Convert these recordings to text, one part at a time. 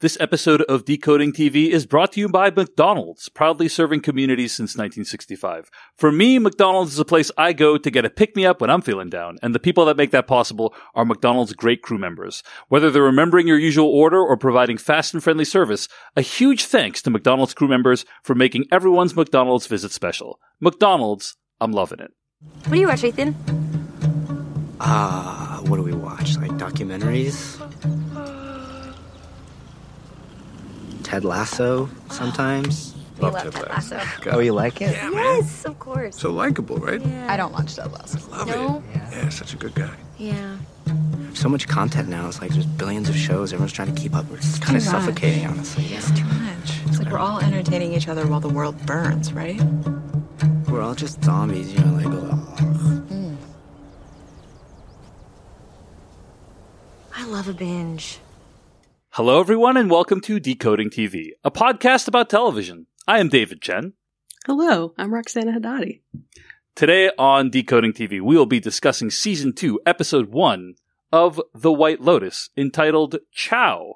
This episode of Decoding TV is brought to you by McDonald's, proudly serving communities since 1965. For me, McDonald's is a place I go to get a pick me up when I'm feeling down, and the people that make that possible are McDonald's great crew members. Whether they're remembering your usual order or providing fast and friendly service, a huge thanks to McDonald's crew members for making everyone's McDonald's visit special. McDonald's, I'm loving it. What do you watch, Ethan? Ah, uh, what do we watch? Like documentaries? Ted Lasso sometimes. We love Ted Lasso. Oh, you like it? Yeah, man. Yes, of course. So likable, right? Yeah. I don't watch Ted Lasso. Love No? it. Yeah, such a good guy. Yeah. So much content now. It's like there's billions of shows. Everyone's trying to keep up. It's kind of much. suffocating, honestly. It's too much. It's like we're all entertaining each other while the world burns, right? We're all just zombies, you know, like. ugh. Mm. I love a binge. Hello, everyone, and welcome to Decoding TV, a podcast about television. I am David Chen. Hello, I'm Roxana Hadadi. Today on Decoding TV, we will be discussing season two, episode one of The White Lotus, entitled Ciao.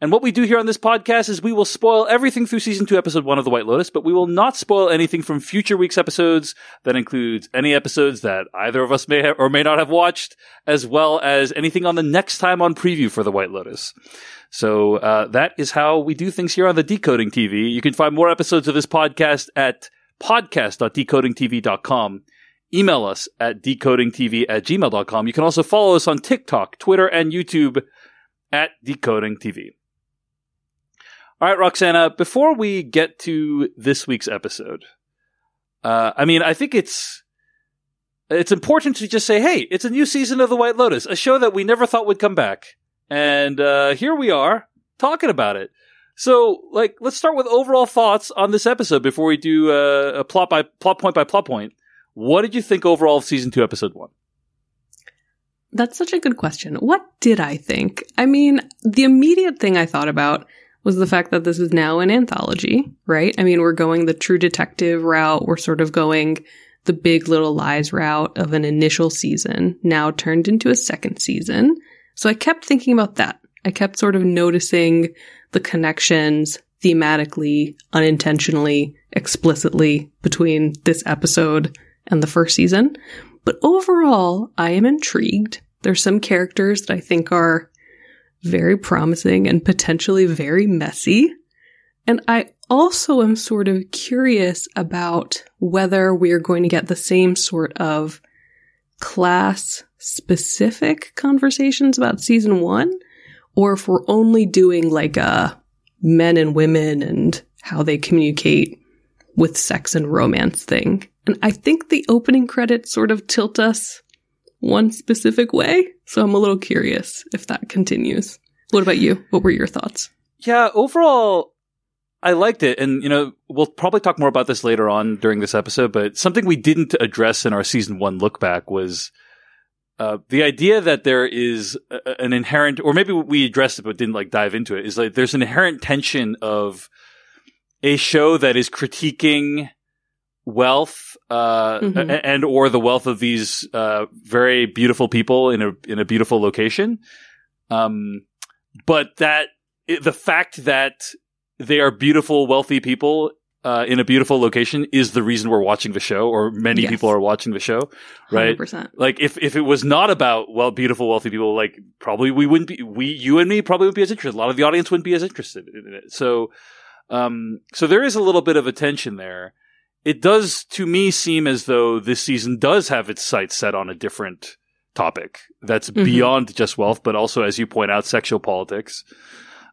And what we do here on this podcast is we will spoil everything through season two, episode one of The White Lotus, but we will not spoil anything from future week's episodes. That includes any episodes that either of us may have or may not have watched, as well as anything on the next time on preview for The White Lotus. So uh, that is how we do things here on the Decoding TV. You can find more episodes of this podcast at podcast.decodingtv.com. Email us at decodingtv at gmail.com. You can also follow us on TikTok, Twitter, and YouTube at Decoding TV. All right, Roxana, before we get to this week's episode, uh, I mean, I think it's it's important to just say, hey, it's a new season of The White Lotus, a show that we never thought would come back. And uh, here we are talking about it. So, like, let's start with overall thoughts on this episode before we do uh, a plot by plot point by plot point. What did you think overall of season two, episode one? That's such a good question. What did I think? I mean, the immediate thing I thought about was the fact that this is now an anthology, right? I mean, we're going the true detective route. We're sort of going the big little lies route of an initial season, now turned into a second season. So I kept thinking about that. I kept sort of noticing the connections thematically, unintentionally, explicitly between this episode and the first season. But overall, I am intrigued. There's some characters that I think are very promising and potentially very messy. And I also am sort of curious about whether we are going to get the same sort of class specific conversations about season one, or if we're only doing like a men and women and how they communicate with sex and romance thing. And I think the opening credits sort of tilt us one specific way. So I'm a little curious if that continues. What about you? What were your thoughts? Yeah, overall, I liked it. And, you know, we'll probably talk more about this later on during this episode, but something we didn't address in our season one look back was uh, the idea that there is a, an inherent, or maybe we addressed it but didn't like dive into it, is like there's an inherent tension of a show that is critiquing wealth uh, Mhm. and or the wealth of these uh, very beautiful people in a in a beautiful location um but that the fact that they are beautiful wealthy people uh, in a beautiful location is the reason we're watching the show or many Yes. people are watching the show right 100%. like if if it was not about well beautiful wealthy people like probably we wouldn't be we you and me probably wouldn't be as interested a lot of the audience wouldn't be as interested in it so um so there is a little bit of a tension there it does to me seem as though this season does have its sights set on a different topic that's Mhm. beyond just wealth but also as you point out sexual politics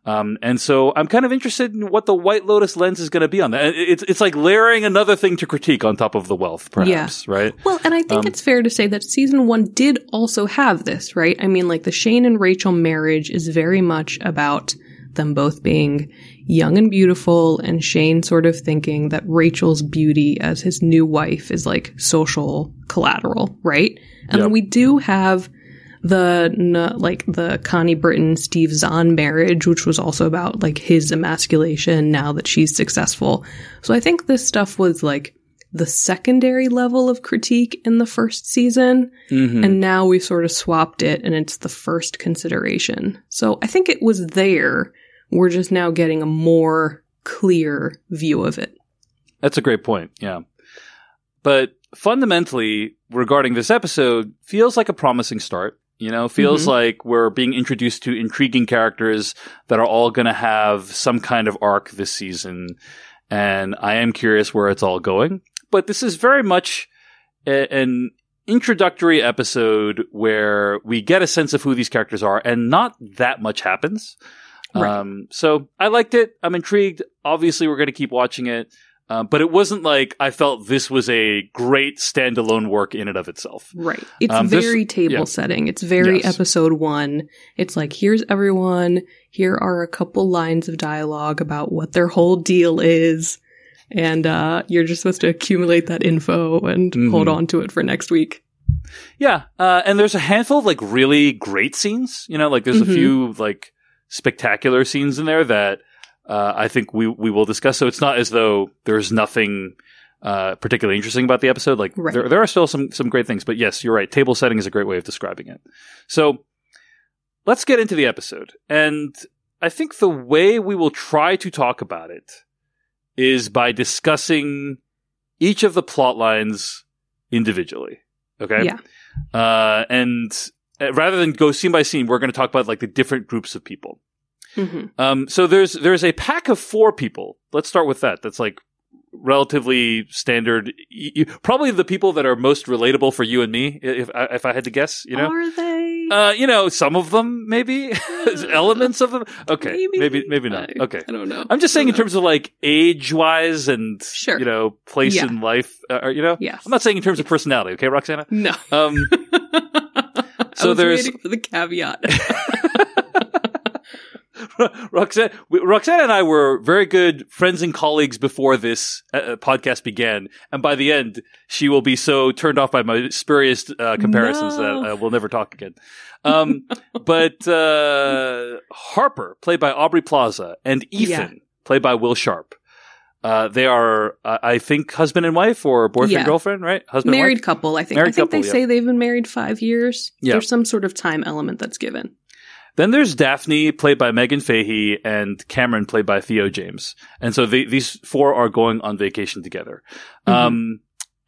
um, and so I'm kind of interested in what the White Lotus lens is going to be on that. It's it's like layering another thing to critique on top of the wealth, perhaps, right? Well, and I think Um, it's fair to say that season one did also have this, right? I mean, like the Shane and Rachel marriage is very much about them both being young and beautiful, and Shane sort of thinking that Rachel's beauty as his new wife is like social collateral, right? And Yeah. then we do have the like the Connie Britton Steve Zahn marriage, which was also about like his emasculation now that she's successful. So I think this stuff was like the secondary level of critique in the first season, Mhm. and now we've sort of swapped it and it's the first consideration. So I think it was there We're just now getting a more clear view of it. That's a great point. Yeah. But fundamentally, regarding this episode, feels like a promising start. You know, feels Mhm. like we're being introduced to intriguing characters that are all going to have some kind of arc this season. And I am curious where it's all going. But this is very much a- an introductory episode where we get a sense of who these characters are and not that much happens. Right. Um, so I liked it. I'm intrigued. Obviously, we're going to keep watching it. Uh, but it wasn't like I felt this was a great standalone work in and of itself. Right. It's Um, this- very table yeah. setting. It's very Yes. episode one. It's like, here's everyone. Here are a couple lines of dialogue about what their whole deal is. And uh, you're just supposed to accumulate that info and Mhm. hold on to it for next week. Yeah, uh, and there's a handful of like really great scenes. You know, like there's Mhm. a few like spectacular scenes in there that uh, I think we we will discuss. So it's not as though there's nothing uh, particularly interesting about the episode. Like Right. there there are still some some great things. But yes, you're right. Table setting is a great way of describing it. So let's get into the episode, and I think the way we will try to talk about it is by discussing each of the plot lines individually. Okay. Yeah. Uh, and rather than go scene by scene, we're going to talk about like the different groups of people. hmm Um, so there's there's a pack of four people. Let's start with that. That's like relatively standard. Y- y- probably the people that are most relatable for you and me, if I- if I had to guess. You know, Are they? uh, you know, some of them maybe elements of them. Okay, maybe Maybe. maybe, not. I- Okay. I don't know. I'm just saying in don't terms of like age wise and Sure. you know place Yeah. in life. Uh, you know, know. Yes. I'm not saying in terms of personality. Okay, Roxana. No. Um, so there's- waiting for the caveat. Roxanne, Roxanne and I were very good friends and colleagues before this uh, uh, podcast began, and by the end, she will be so turned off by my spurious uh, comparisons No. that uh, we'll never talk again. Um, but uh, Harper, played by Aubrey Plaza, and Ethan, Yeah. played by Will Sharpe. Uh, they are, uh, I think, husband and wife or boyfriend Yeah. girlfriend, right? Husband and married wife. couple, I think. Married I think couple, they yeah. say they've been married five years. Yeah. There's some sort of time element that's given. Then there's Daphne, played by Meghann Fahy, and Cameron, played by Theo James. And so they, these four are going on vacation together. Mhm. Um,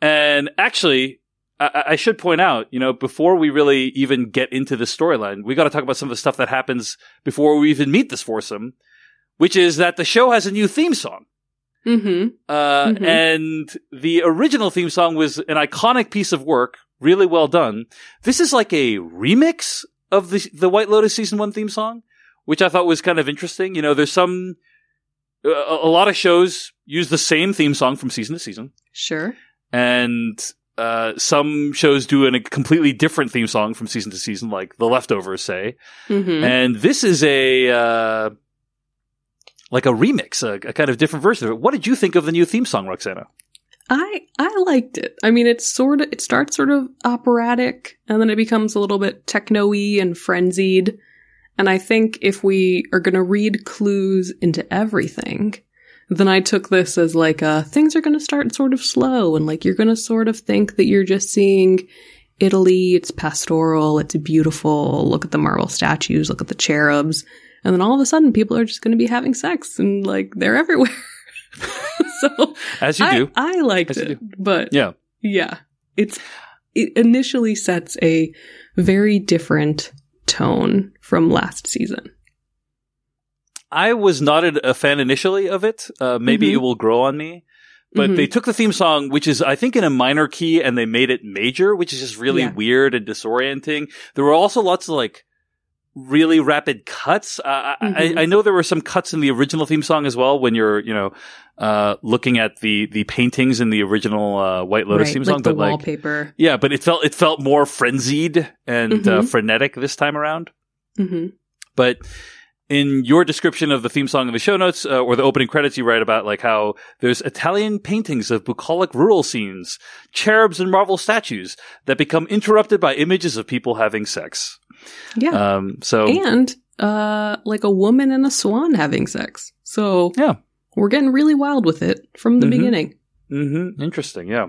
and actually, I, I should point out, you know, before we really even get into the storyline, we got to talk about some of the stuff that happens before we even meet this foursome, which is that the show has a new theme song. Mm-hmm. Uh, Mhm. and the original theme song was an iconic piece of work, really well done. This is like a remix of the the White Lotus season one theme song, which I thought was kind of interesting. You know, there's some a, a lot of shows use the same theme song from season to season, Sure. and uh, some shows do an, a completely different theme song from season to season, like The Leftovers, say. Mm-hmm. And this is a uh, like a remix, a, a kind of different version of it. What did you think of the new theme song, Roxana? I I liked it. I mean, it's sort of it starts sort of operatic, and then it becomes a little bit techno-y and frenzied. And I think if we are going to read clues into everything, then I took this as like things are going to start sort of slow, and like you're going to sort of think that you're just seeing Italy. It's pastoral. It's beautiful. Look at the marble statues. Look at the cherubs. And then all of a sudden, people are just going to be having sex, and like they're everywhere. so As you I, do. I liked it, but Yeah. yeah, it's it initially sets a very different tone from last season. I was not a fan initially of it. Uh, maybe Mhm. it will grow on me. But Mhm. they took the theme song, which is, I think, in a minor key, and they made it major, which is just really Yeah. weird and disorienting. There were also lots of like really rapid cuts. Uh, Mhm. I, I know there were some cuts in the original theme song as well when you're, you know, uh, looking at the the paintings in the original uh, White Lotus right, theme like song. the but like, wallpaper. yeah, but it felt it felt more frenzied and uh, Mhm. frenetic this time around. hmm But in your description of the theme song in the show notes uh, or the opening credits, you write about like how there's Italian paintings of bucolic rural scenes, cherubs and marble statues that become interrupted by images of people having sex. Yeah, Um, so and uh, like a woman and a swan having sex. So Yeah. we're getting really wild with it from the Mhm. beginning. hmm interesting, yeah.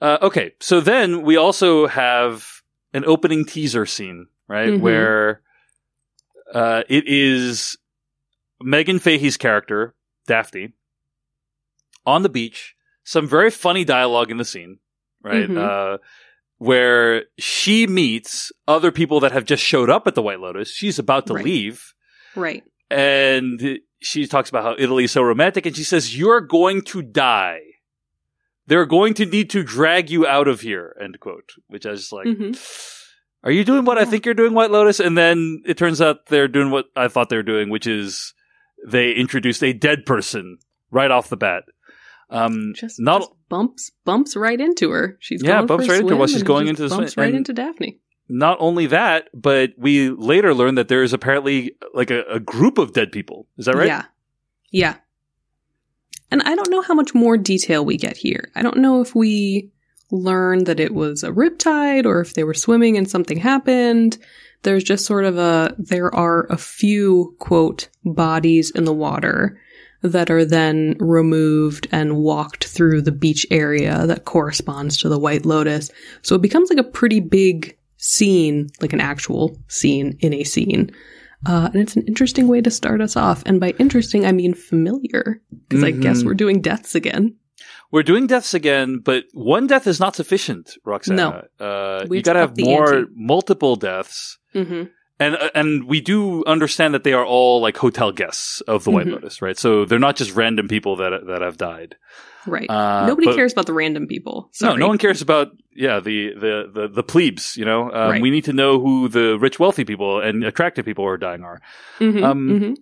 Uh, okay, so then we also have an opening teaser scene, right, Mhm. where uh, it is Meghann Fahy's character, Daphne, on the beach. Some very funny dialogue in the scene, right? Mhm. Uh, where she meets other people that have just showed up at the White Lotus. She's about to Right. leave, Right. and she talks about how Italy is so romantic, and she says, "You're going to die. They're going to need to drag you out of here." End quote. Which I was just like, Mhm. "Are you doing what I think you're doing, White Lotus?" And then it turns out they're doing what I thought they were doing, which is they introduced a dead person right off the bat. Um, Just, not just bumps bumps right into her. She's Yeah, going bumps right into her while she's going into the bumps swim, right into Daphne. not only that, but we later learn that there is apparently like a, a group of dead people. Is that right? Yeah. Yeah. And I don't know how much more detail we get here. I don't know if we learn that it was a riptide or if they were swimming and something happened. There's just sort of a, there are a few, quote, bodies in the water that are then removed and walked through the beach area that corresponds to the White Lotus. So it becomes like a pretty big scene, like an actual scene in a scene. Uh, and it's an interesting way to start us off. And by interesting, I mean familiar. Because I guess Mhm. we're doing deaths again. We're doing deaths again, but one death is not sufficient, Roxana. No. Uh, you got to have have to up the more, multiple deaths. Mm-hmm. And uh, and we do understand that they are all like hotel guests of the White Mhm. Lotus, right? So they're not just random people that that have died. Right. Uh, Nobody but- cares about the random people. No, Sorry. no one cares about yeah the the the, the plebes. You know, um, Right. we need to know who the rich, wealthy people and attractive people who are dying are. Mhm, um, mhm.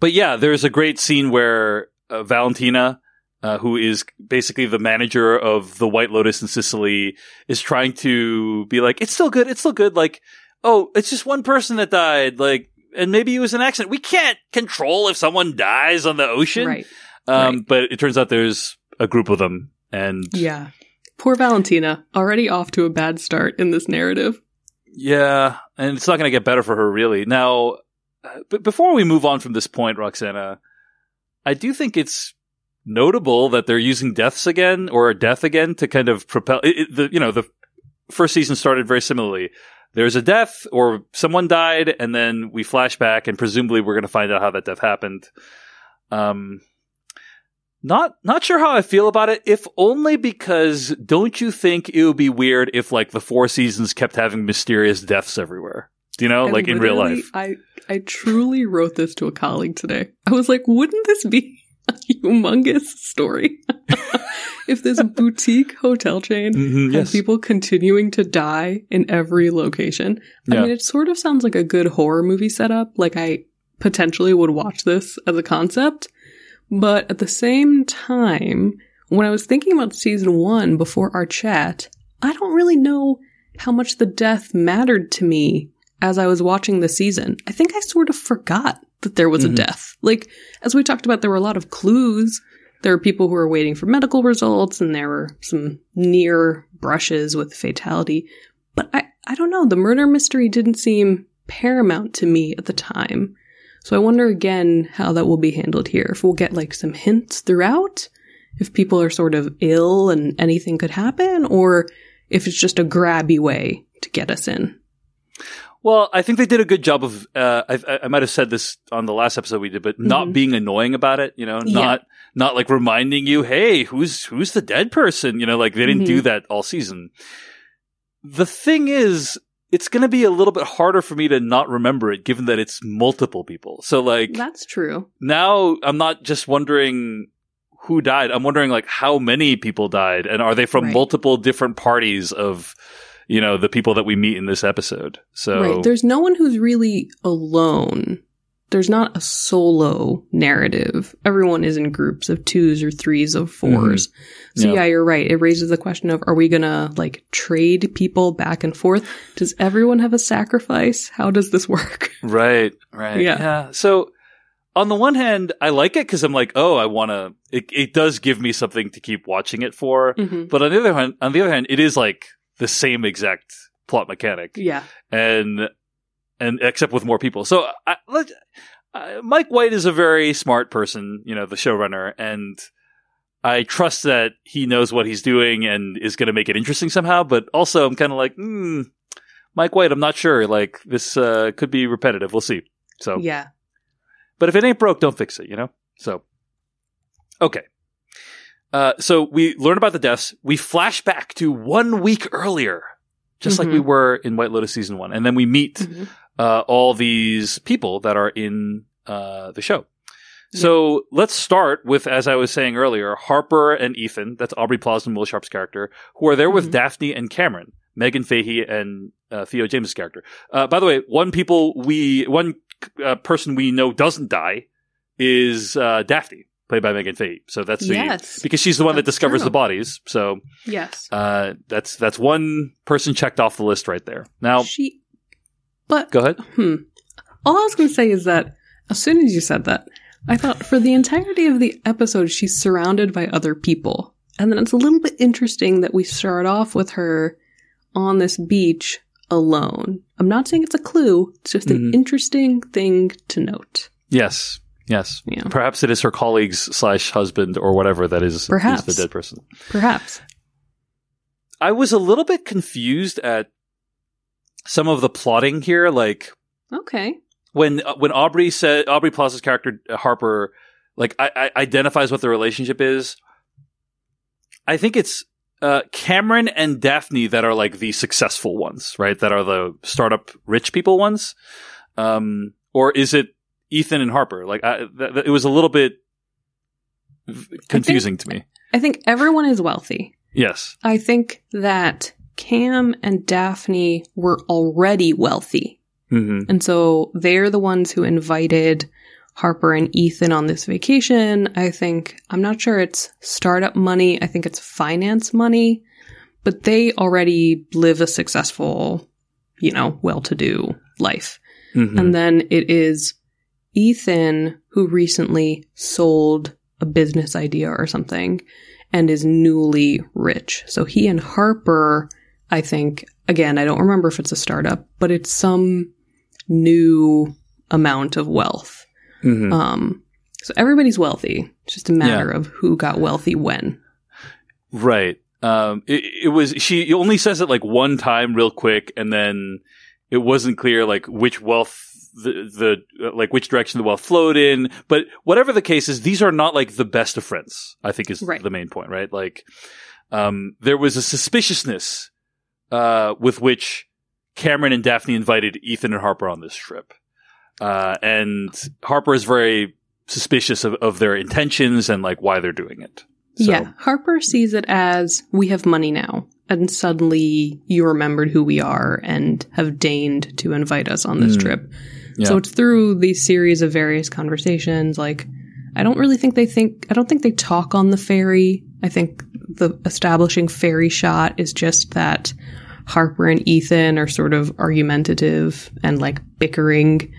But yeah, there's a great scene where uh, Valentina, uh, who is basically the manager of the White Lotus in Sicily, is trying to be like, "It's still good. It's still good." Like, oh, it's just one person that died. Like, and maybe it was an accident. We can't control if someone dies on the ocean. Right. Um, right. But it turns out there's a group of them, and Yeah. Poor Valentina, already off to a bad start in this narrative. Yeah, and it's not going to get better for her, really. Now, uh, but before we move on from this point, Roxana, I do think it's notable that they're using deaths again or a death again to kind of propel. It, it- the you know the first season started very similarly. There's a death or someone died, and then we flash back, and presumably we're going to find out how that death happened. Um, not not sure how I feel about it. If only because don't you think it would be weird if like the four seasons kept having mysterious deaths everywhere? Do you know, I like in real life? I, I truly wrote this to a colleague today. I was like, wouldn't this be a humongous story? If this boutique hotel chain Mhm, had yes. people continuing to die in every location. I Yeah. mean, it sort of sounds like a good horror movie setup. Like I potentially would watch this as a concept. But at the same time, when I was thinking about season one before our chat, I don't really know how much the death mattered to me as I was watching the season. I think I sort of forgot that there was Mhm. a death. Like, as we talked about, there were a lot of clues. There were people who were waiting for medical results, and there were some near brushes with fatality. But I, I don't know. The murder mystery didn't seem paramount to me at the time. So I wonder again how that will be handled here. If we'll get like some hints throughout, if people are sort of ill and anything could happen, or if it's just a grabby way to get us in. Well, I think they did a good job of. Uh, I, I- might have said this on the last episode we did, but not Mhm. being annoying about it. You know, Yeah. not not like reminding you, hey, who's who's the dead person? You know, like they didn't Mhm. do that all season. The thing is, it's going to be a little bit harder for me to not remember it, given that it's multiple people. So, like That's true. now, I'm not just wondering who died. I'm wondering like how many people died, and are they from Right. multiple different parties of, you know, the people that we meet in this episode? So Right. There's no one who's really alone. There's not a solo narrative. Everyone is in groups of twos or threes of 4s So Yeah. yeah, you're right. It raises the question of are we gonna like trade people back and forth? Does everyone have a sacrifice? How does this work? Right, right. Yeah. Yeah. So on the one hand, I like it because I'm like, oh, I want to. It, it does give me something to keep watching it for. Mhm. But on the other hand, on the other hand, it is like the same exact plot mechanic, Yeah. and and except with more people. So I, let, uh, Mike White is a very smart person, you know, the showrunner, and I trust that he knows what he's doing and is going to make it interesting somehow. But also, I'm kind of like, hmm, Mike White, I'm not sure. Like this uh, could be repetitive. We'll see. So Yeah. But if it ain't broke, don't fix it. You know. So, okay. Uh, so we learn about the deaths. We flash back to one week earlier, just like Mhm. we were in White Lotus season one, and then we meet Mhm. Uh, all these people that are in uh, the show. So let's start with, as I was saying earlier, Harper and Ethan. That's Aubrey Plaza and Will Sharpe's character, who are there with Mhm. Daphne and Cameron, Meghann Fahy and uh, Theo James' character. Uh, by the way, one people we one uh, person we know doesn't die is uh, Daphne, played by Meghann Fahy. So that's the Yes. because she's the one that discovers true. the bodies. So Yes. uh, that's that's one person checked off the list right there. Now, she. But go ahead. Hmm. All I was going to say is that as soon as you said that, I thought for the entirety of the episode, she's surrounded by other people. And then it's a little bit interesting that we start off with her on this beach alone. I'm not saying it's a clue, it's just an Mhm. interesting thing to note. Yes. Yes. Yeah. Perhaps it is her colleagues slash husband or whatever that is, is Perhaps. the dead person. Perhaps. I was a little bit confused at some of the plotting here. Like Okay. when uh, when Aubrey said Aubrey Plaza's character uh, Harper, like I, I identifies what the relationship is. I think it's uh, Cameron and Daphne that are like the successful ones, right? That are the startup rich people ones. Um, or is it Ethan and Harper? Like I, th- th- it was a little bit confusing to me. I think everyone is wealthy. Yes. I think that Cam and Daphne were already wealthy. hmm And so they're the ones who invited Harper and Ethan on this vacation. I think, I'm not sure it's startup money. I think it's finance money, but they already live a successful, you know, well to do life. hmm And then it is Ethan who recently sold a business idea or something and is newly rich. So he and Harper, I think, again, I don't remember if it's a startup, but it's some new amount of wealth. hmm Um, so everybody's wealthy. It's just a matter of who got wealthy when. Right. Um, it, it was, she only says it like one time real quick and then it wasn't clear like which wealth the, the, uh, like which direction the wealth flowed in. But whatever the case is, these are not like the best of friends, I think is Right. the main point, right? Like, um, there was a suspiciousness, uh, with which Cameron and Daphne invited Ethan and Harper on this trip. Uh, and Harper is very suspicious of, of their intentions and like why they're doing it. So- Yeah. Harper sees it as we have money now. And suddenly you remembered who we are and have deigned to invite us on this Mm. trip. Yeah. So it's through these series of various conversations. Like, I don't really think they think, I don't think they talk on the ferry. I think the establishing ferry shot is just that Harper and Ethan are sort of argumentative and like bickering.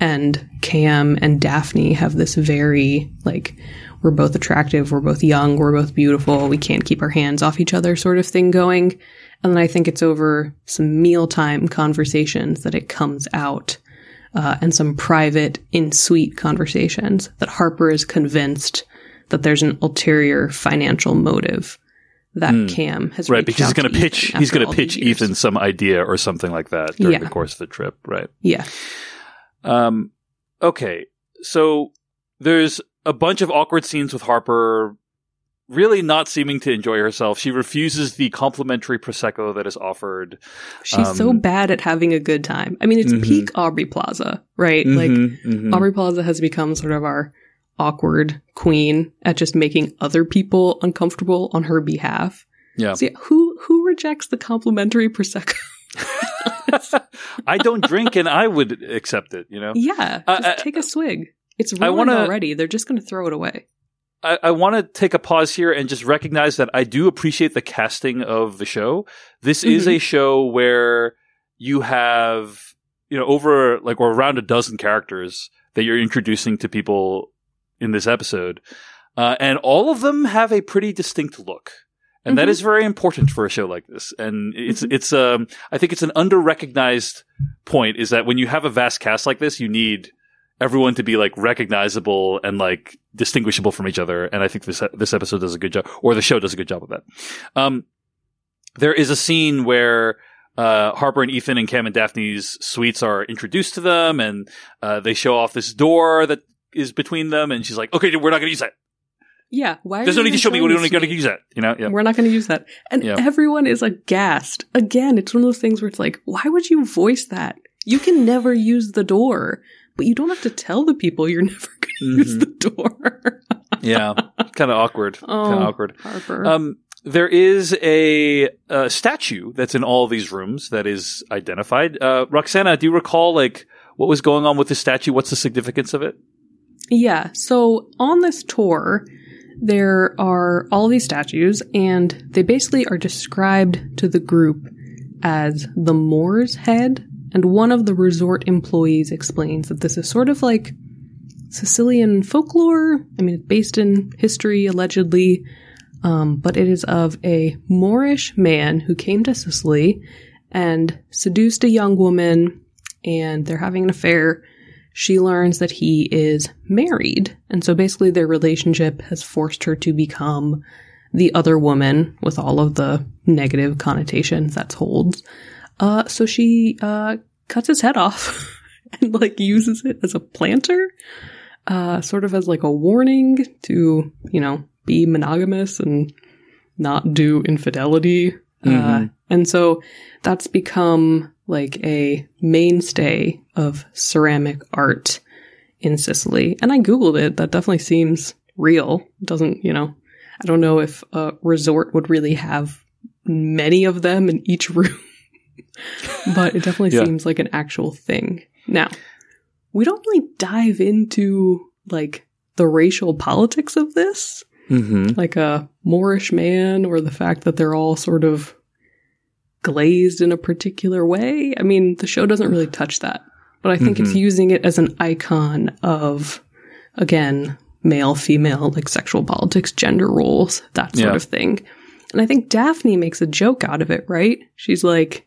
And Cam and Daphne have this very, like, we're both attractive, we're both young, we're both beautiful, we can't keep our hands off each other sort of thing going. And then I think it's over some mealtime conversations that it comes out uh, and some private in suite conversations that Harper is convinced that there's an ulterior financial motive that Hmm. Cam has right because he's going to pitch he's going to pitch. Ethan some idea or something like that during Yeah. the course of the trip right Yeah, um okay so there's a bunch of awkward scenes with Harper really not seeming to enjoy herself she refuses the complimentary prosecco that is offered she's so Um, bad at having a good time. I mean, it's Mhm. peak Aubrey Plaza, right? Like Mhm, mhm. Aubrey Plaza has become sort of our awkward queen at just making other people uncomfortable on her behalf. yeah So yeah, who who rejects the complimentary prosecco? I don't drink and I would accept it you know yeah, Uh, just uh, take a swig. It's I ruined wanna- already. They're just going to throw it away. I, I want to take a pause here and just recognize that I do appreciate the casting of the show. This is Mhm. a show where you have, you know, over like or around a dozen characters that you're introducing to people in this episode. Uh, and all of them have a pretty distinct look. And that Mhm. is very important for a show like this. And it's, Mhm. it's, um, I think it's an under recognized point is that when you have a vast cast like this, you need everyone to be like recognizable and like distinguishable from each other. And I think this this episode does a good job, or the show does a good job of that. Um, there is a scene where uh, Harper and Ethan and Cam and Daphne's suites are introduced to them, and uh, they show off this door that is between them, and she's like, "Okay, we're not going to use that. Yeah. Why? are There's no you need to show me. We're not going to use that." You know? Yeah. We're not going to use that. And Yeah. everyone is aghast. Again, it's one of those things where it's like, why would you voice that? You can never use the door, but you don't have to tell the people you're never going to use Mhm. the door. yeah. Kind of awkward. Oh. Kind of awkward. Harper. Um, there is a, uh statue that's in all these rooms that is identified. Uh, Roxana, do you recall like what was going on with the statue? What's the significance of it? Yeah. So on this tour, there are all these statues, and they basically are described to the group as the Moor's head. And one of the resort employees explains that this is sort of like Sicilian folklore. I mean, it's based in history, allegedly, um, but it is of a Moorish man who came to Sicily and seduced a young woman, and they're having an affair she learns that he is married. And so basically, their relationship has forced her to become the other woman with all of the negative connotations that holds. Uh, so she uh, cuts his head off and like uses it as a planter, uh, sort of as like a warning to, you know, be monogamous and not do infidelity. Uh, Mhm. and so that's become like a mainstay of ceramic art in Sicily. And I Googled it. That definitely seems real. It doesn't, you know, I don't know if a resort would really have many of them in each room, but it definitely Yeah. seems like an actual thing. Now, we don't really dive into like the racial politics of this Mm-hmm. like a Moorish man or the fact that they're all sort of glazed in a particular way. I mean, the show doesn't really touch that, but I think it's Mhm. using it as an icon of, again, male, female, like sexual politics, gender roles, that sort Yeah. of thing. And I think Daphne makes a joke out of it, right? She's like,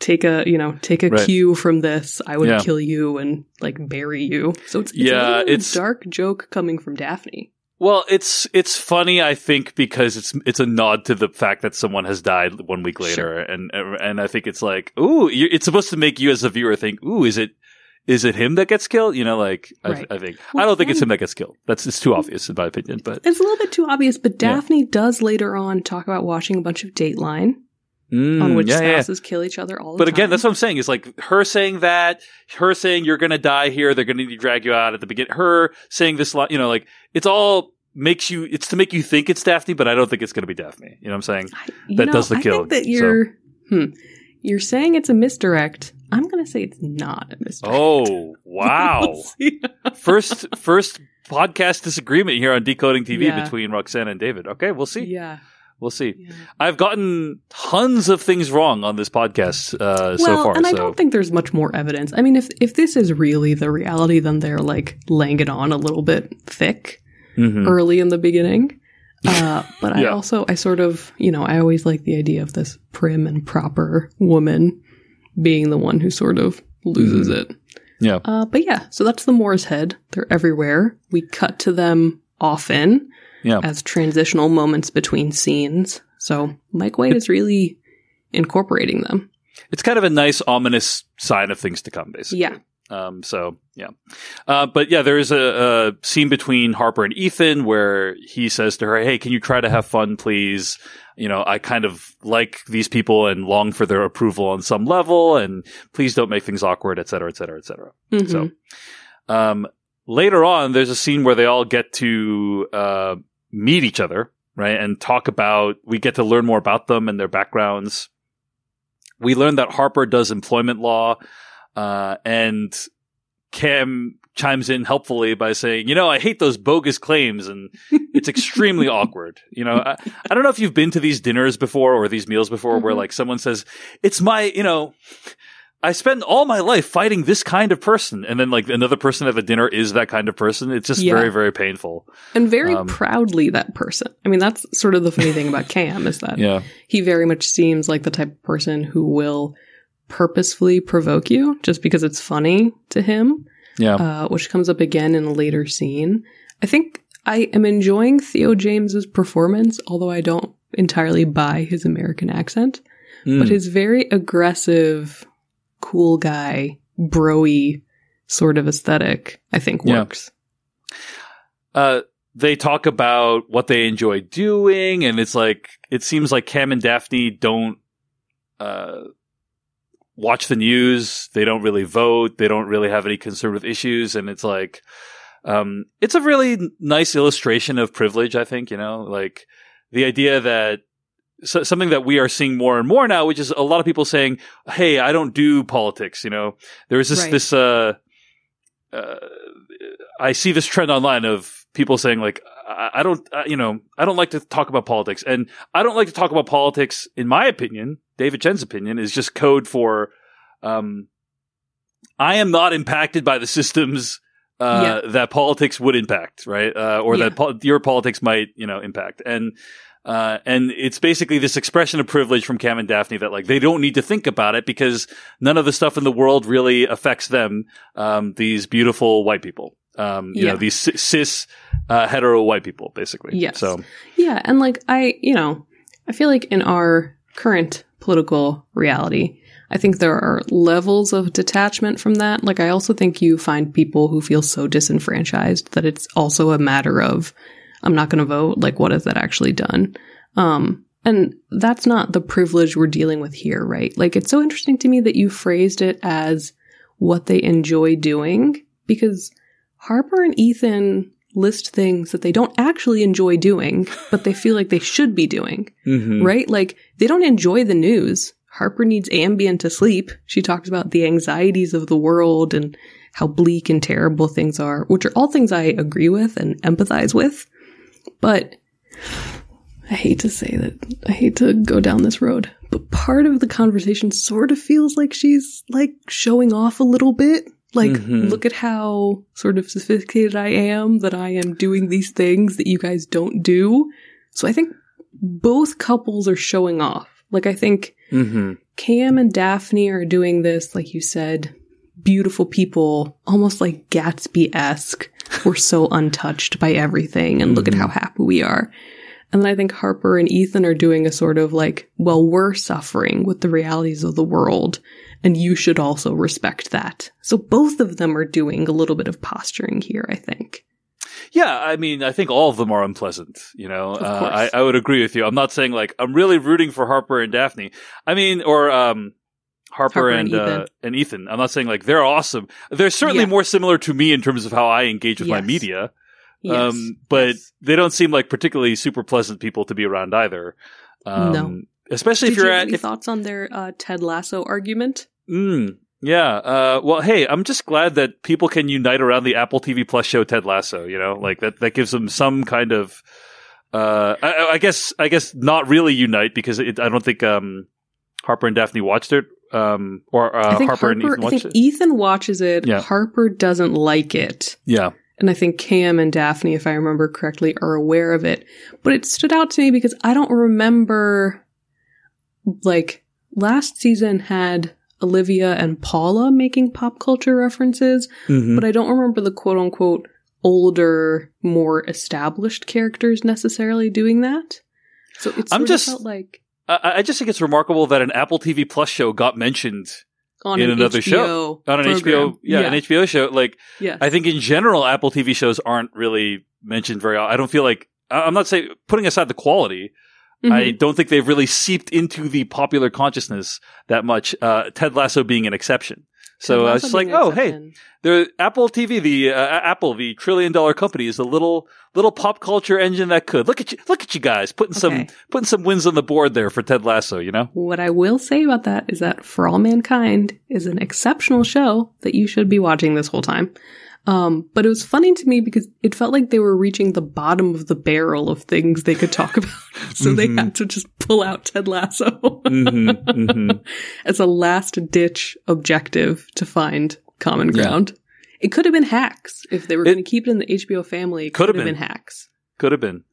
take a, you know, take a Right. cue from this. I would Yeah. kill you and like bury you. So it's, it's Yeah, a it's- dark joke coming from Daphne. Well, it's it's funny, I think, because it's it's a nod to the fact that someone has died one week later, Sure. and and I think it's like, ooh, it's supposed to make you as a viewer think, ooh, is it is it him that gets killed? You know, like Right. I, I think Well, I don't think it's him that gets killed. That's it's too mm. obvious in my opinion, but It's a little bit too obvious, but Yeah. Daphne does later on talk about watching a bunch of Dateline Mm, on which yeah, yeah. spouses kill each other all the But time. again, that's what I'm saying. Is like her saying that, her saying you're going to die here. They're going to need to drag you out at the beginning. Her saying this, you know, like it's all makes you. It's to make you think it's Daphne, but I don't think it's going to be Daphne. You know what I'm saying? I- that know, does the think that you're hmm, you're saying it's a misdirect. I'm going to say it's not a misdirect. Oh wow! First first podcast disagreement here on decoding TV Yeah. between Roxanne and David. Okay, we'll see. yeah. We'll see. yeah. I've gotten tons of things wrong on this podcast uh, Well, so far. and I don't think there's much more evidence. I mean, if if this is really the reality, then they're like laying it on a little bit thick. Mhm. early in the beginning. Uh, but I also, I sort of, you know, I always like the idea of this prim and proper woman being the one who sort of loses it. yeah. Uh, but yeah, so that's the Moor's Head. They're everywhere. We cut to them often Yeah. as transitional moments between scenes. So Mike White is really incorporating them. It's kind of a nice, ominous sign of things to come, basically. Yeah. Um, so yeah, uh, but yeah, there is a, a scene between Harper and Ethan where he says to her, "Hey, can you try to have fun, please? You know, I kind of like these people and long for their approval on some level, and please don't make things awkward, et cetera, et cetera, et cetera." Mhm. So, um, later on, there's a scene where they all get to uh, meet each other, right, and talk about. We get to learn more about them and their backgrounds. We learn that Harper does employment law, uh, and Cam chimes in helpfully by saying, "You know, I hate those bogus claims, and it's extremely awkward." You know, I, I don't know if you've been to these dinners before or these meals before, where Mhm. like someone says, "It's my," you know. I spend all my life fighting this kind of person, and then like another person at the dinner is that kind of person. It's just Yeah. very, very painful. And very Um, proudly that person. I mean, that's sort of the funny thing about Cam is that Yeah, he very much seems like the type of person who will purposefully provoke you just because it's funny to him, yeah, uh, which comes up again in a later scene. I think I am enjoying Theo James's performance, although I don't entirely buy his American accent. Mm. But his very aggressive, cool guy, broy sort of aesthetic, I think Yeah. works. uh, they talk about what they enjoy doing, and it's like it seems like Cam and Daphne don't uh, watch the news. They don't really vote. They don't really have any conservative issues, and it's like um, it's a really nice illustration of privilege. I think you know, like the idea that so, something that we are seeing more and more now, which is a lot of people saying, "Hey, I don't do politics." You know, there is this Right. this uh, uh, I see this trend online of people saying like, I, I don't, uh, you know, I don't like to talk about politics, and I don't like to talk about politics. In my opinion, David Chen's opinion is just code for, um, I am not impacted by the systems. Uh, that politics would impact, right? Uh, or Yeah. that po- your politics might, you know, impact. And, uh, and it's basically this expression of privilege from Cam and Daphne that like they don't need to think about it because none of the stuff in the world really affects them. Um, these beautiful white people, um, you Yeah. know, these cis- cis, uh, hetero white people, basically. Yes. So, Yeah, and like I, you know, I feel like in our current political reality, I think there are levels of detachment from that. Like I also think you find people who feel so disenfranchised that it's also a matter of I'm not going to vote. Like what has that actually done? Um and that's not the privilege we're dealing with here, right? Like it's so interesting to me that you phrased it as what they enjoy doing because Harper and Ethan list things that they don't actually enjoy doing, but they feel like they should be doing, mhm. right? Like they don't enjoy the news. Harper needs Ambien to sleep. She talks about the anxieties of the world and how bleak and terrible things are, which are all things I agree with and empathize with. But I hate to say that, I hate to go down this road, but part of the conversation sort of feels like she's like showing off a little bit. Like, Mhm. look at how sort of sophisticated I am, that I am doing these things that you guys don't do. So I think both couples are showing off. Like, I think Mhm. Cam and Daphne are doing this, like you said, beautiful people, almost like Gatsby esque. We're so untouched by everything, and look at how happy we are. And then I think Harper and Ethan are doing a sort of like, well, we're suffering with the realities of the world, and you should also respect that. So both of them are doing a little bit of posturing here, I think. Yeah, I mean, I think all of them are unpleasant. You know, uh. I, I would agree with you. I'm not saying like I'm really rooting for Harper and Daphne. I mean, or um, Harper, Harper and and uh, Ethan. and Ethan. I'm not saying like they're awesome. They're certainly Yeah. more similar to me in terms of how I engage with my Yes. media. Yes. Um, but Yes. they don't seem like particularly super pleasant people to be around either. Um, No. Especially Did if you're you have at any if, thoughts on their uh, Ted Lasso argument? Mm, yeah. Uh, well, hey, I'm just glad that people can unite around the Apple TV Plus show Ted Lasso. You know, like that, that gives them some kind of, uh, I, I guess, I guess not really unite because it, I don't think, um, Harper and Daphne watched it, um, or, uh, I think Harper, Harper, and Ethan think it. Ethan watches it. Yeah. Harper doesn't like it. yeah. And I think Cam and Daphne, if I remember correctly, are aware of it. But it stood out to me because I don't remember, like, last season had Olivia and Paula making pop culture references, Mhm. but I don't remember the quote unquote older, more established characters necessarily doing that. So it I'm just- of felt like I, I just think it's remarkable that an Apple TV Plus show got mentioned on In an another HBO show. on an program. HBO, yeah, an HBO show. Like, Yes. I think in general, Apple TV shows aren't really mentioned very. often. I don't feel like I- I'm not saying putting aside the quality. I Mhm. don't think they've really seeped into the popular consciousness that much. Uh, Ted Lasso being an exception. So I was just like, oh, hey, the Apple TV, the uh, Apple, the trillion dollar company, is a little little pop culture engine that could look at you, look at you guys putting some putting some wins on the board there for Ted Lasso. You know, What I will say about that is that For All Mankind is an exceptional show that you should be watching this whole time. Um, but it was funny to me because it felt like they were reaching the bottom of the barrel of things they could talk about. so they Mhm. had to just pull out Ted Lasso Mhm, mhm. as a last ditch objective to find common Yeah. ground. It could have been hacks if they were going to keep it in the HBO family. It Could have been been. hacks. could have been.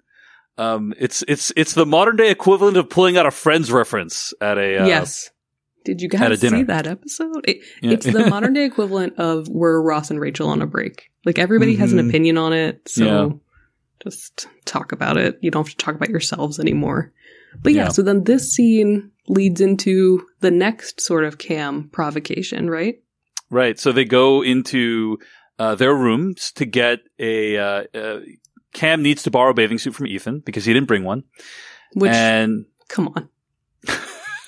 Um, it's it's it's the modern day equivalent of pulling out a Friends reference at a uh, yes. Did you guys see that episode? It, Yeah. It's the modern day equivalent of were Ross and Rachel on a break. Like everybody has an Mhm. opinion on it, so Yeah. just talk about it. You don't have to talk about yourselves anymore. But yeah, Yeah. so then this scene leads into the next sort of cam provocation, right? Right. So they go into uh, their rooms to get a. Uh, uh, Cam needs to borrow a bathing suit from Ethan because he didn't bring one. Which, and come on.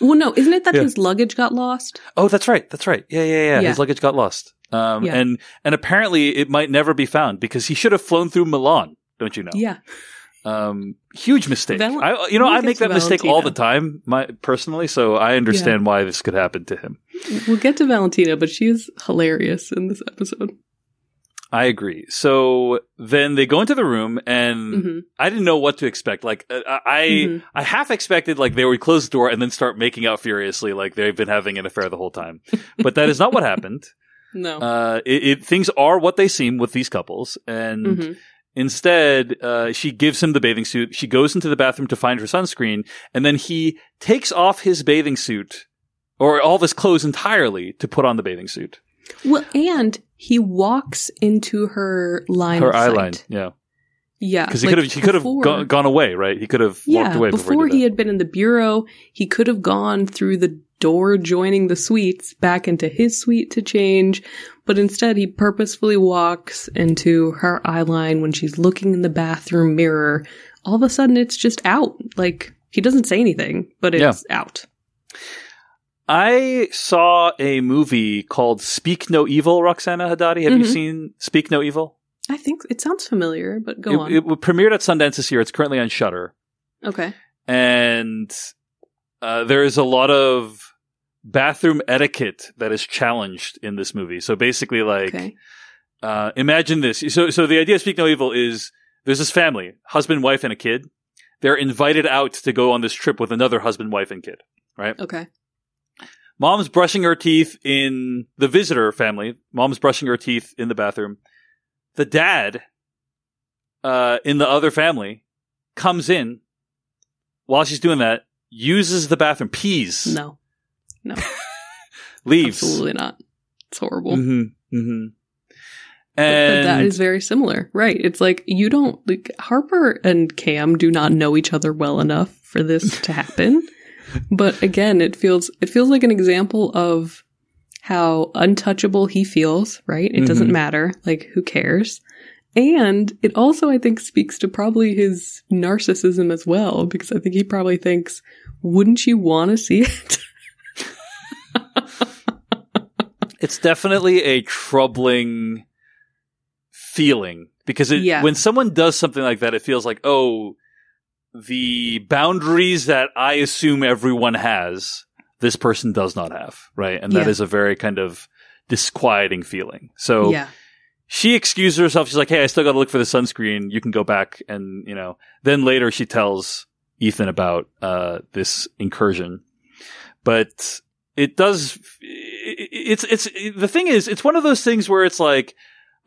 Well, no, isn't it that Yeah. his luggage got lost? oh, that's right. That's right. Yeah, yeah, yeah. Yeah. His luggage got lost. Um, Yeah. and and apparently it might never be found because he should have flown through Milan. Don't you know? Yeah. Um, huge mistake. Val- I, you know, we'll I make that mistake all the time, my personally. So I understand why this could happen to him. We'll get to Valentina, but she is hilarious in this episode. I agree. So then they go into the room, and hmm I didn't know what to expect. Like uh, I, Mhm. I half expected like they would close the door and then start making out furiously, like they've been having an affair the whole time. But that is not what happened. No. Uh, it, it things are what they seem with these couples, and Mhm. instead, uh, she gives him the bathing suit. She goes into the bathroom to find her sunscreen, and then he takes off his bathing suit or all of his clothes entirely to put on the bathing suit. Well, and he walks into her line Her eye sight. line, yeah, Yeah, because he like could have he could have gone, gone away, right? He could have Yeah, walked away before, before, he did had been in the bureau, he could have gone through the door joining the suites back into his suite to change, but instead he purposefully walks into her eye line when she's looking in the bathroom mirror. All of a sudden it's just out. Like he doesn't say anything, but it's out. I saw a movie called Speak No Evil, Roxana Hadadi. Have you Mhm. seen Speak No Evil? I think it sounds familiar, but go it, on. it premiered at Sundance this year. It's currently on Shudder, okay. and uh, there is a lot of bathroom etiquette that is challenged in this movie. So basically, like, Okay. uh, imagine this. So, so the idea of Speak No Evil is there's this family, husband, wife, and a kid. They're invited out to go on this trip with another husband, wife, and kid. Right? Okay. Mom's brushing her teeth in the visitor family. Mom's brushing her teeth in the bathroom. The dad, uh, in the other family, comes in while she's doing that, uses the bathroom, pees, No. No. leaves. Absolutely not. It's horrible. Mm-hmm. Mm-hmm. And that is very similar, right? It's like you don't like Harper and Cam do not know each other well enough for this to happen. but again, it feels it feels like an example of how untouchable he feels, right? It doesn't Mhm. matter, like who cares? And it also I think speaks to probably his narcissism as well because I think he probably thinks, wouldn't you want to see it? it's definitely a troubling feeling because it, Yeah. when someone does something like that, it feels like, oh, the boundaries that I assume everyone has, this person does not have, right? And that Yeah. is a very kind of disquieting feeling. So yeah. she excuses herself. She's like, "Hey, I still got to look for the sunscreen. You can go back." And you know, then later she tells Ethan about uh, this incursion, but it does. it- It's it's the thing is, it's one of those things where it's like,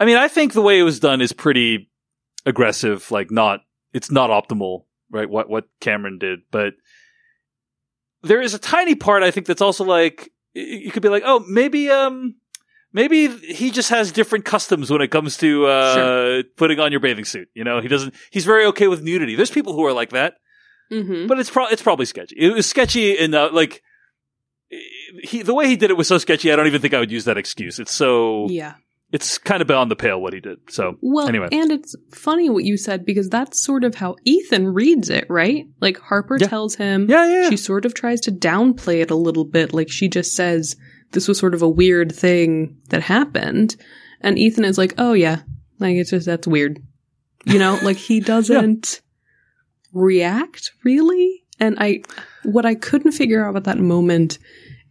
I mean, I think the way it was done is pretty aggressive. Like, not it's not optimal, right? What what Cameron did, but there is a tiny part I think that's also like you could be like, oh, maybe um maybe he just has different customs when it comes to uh, putting on your bathing suit. You know, he doesn't. He's very okay with nudity. There's people who are like that, Mm-hmm. but it's pro- it's probably sketchy. It was sketchy in uh, like he the way he did it was so sketchy. I don't even think I would use that excuse. It's so Yeah. It's kind of beyond the pale what he did. So Well, anyway, and it's funny what you said because that's sort of how Ethan reads it, right? Like Harper Yeah. tells him, yeah, yeah, she sort of tries to downplay it a little bit. Like she just says, this was sort of a weird thing that happened. And Ethan is like, oh yeah, like it's just, that's weird. You know, like he doesn't react really. And I, what I couldn't figure out at that moment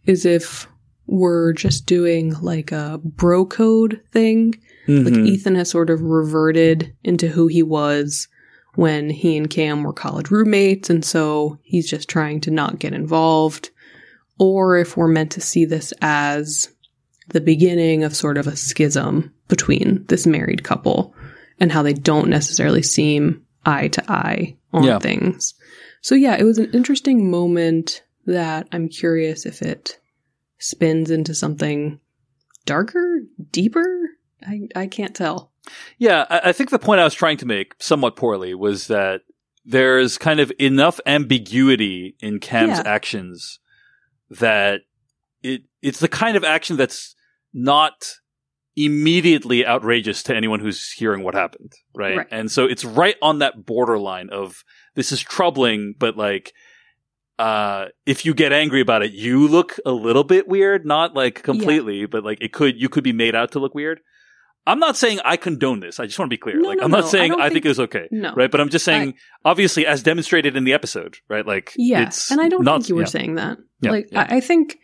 is if we're just doing like a bro code thing like Mhm. Ethan has sort of reverted into who he was when he and Cam were college roommates, and so he's just trying to not get involved. Or if we're meant to see this as the beginning of sort of a schism between this married couple and how they don't necessarily seem eye to eye on Yeah. things. So yeah, it was an interesting moment that I'm curious if it spins into something darker, deeper. I I can't tell. Yeah, I, I think the point I was trying to make, somewhat poorly, was that there's kind of enough ambiguity in Cam's Yeah. actions that it it's the kind of action that's not immediately outrageous to anyone who's hearing what happened, right? Right. And so it's right on that borderline of this is troubling, but like uh if you get angry about it, you look a little bit weird, not like completely, but like it could you could be made out to look weird. I'm not saying I condone this. I just want to be clear. No, like no, I'm not no. Saying don't I, think, think- it was okay. No. Right, but I'm just saying obviously as demonstrated in the episode, right? Like Yeah, it's and I don't not, think you were yeah. saying that. Yeah, like yeah. I, I think,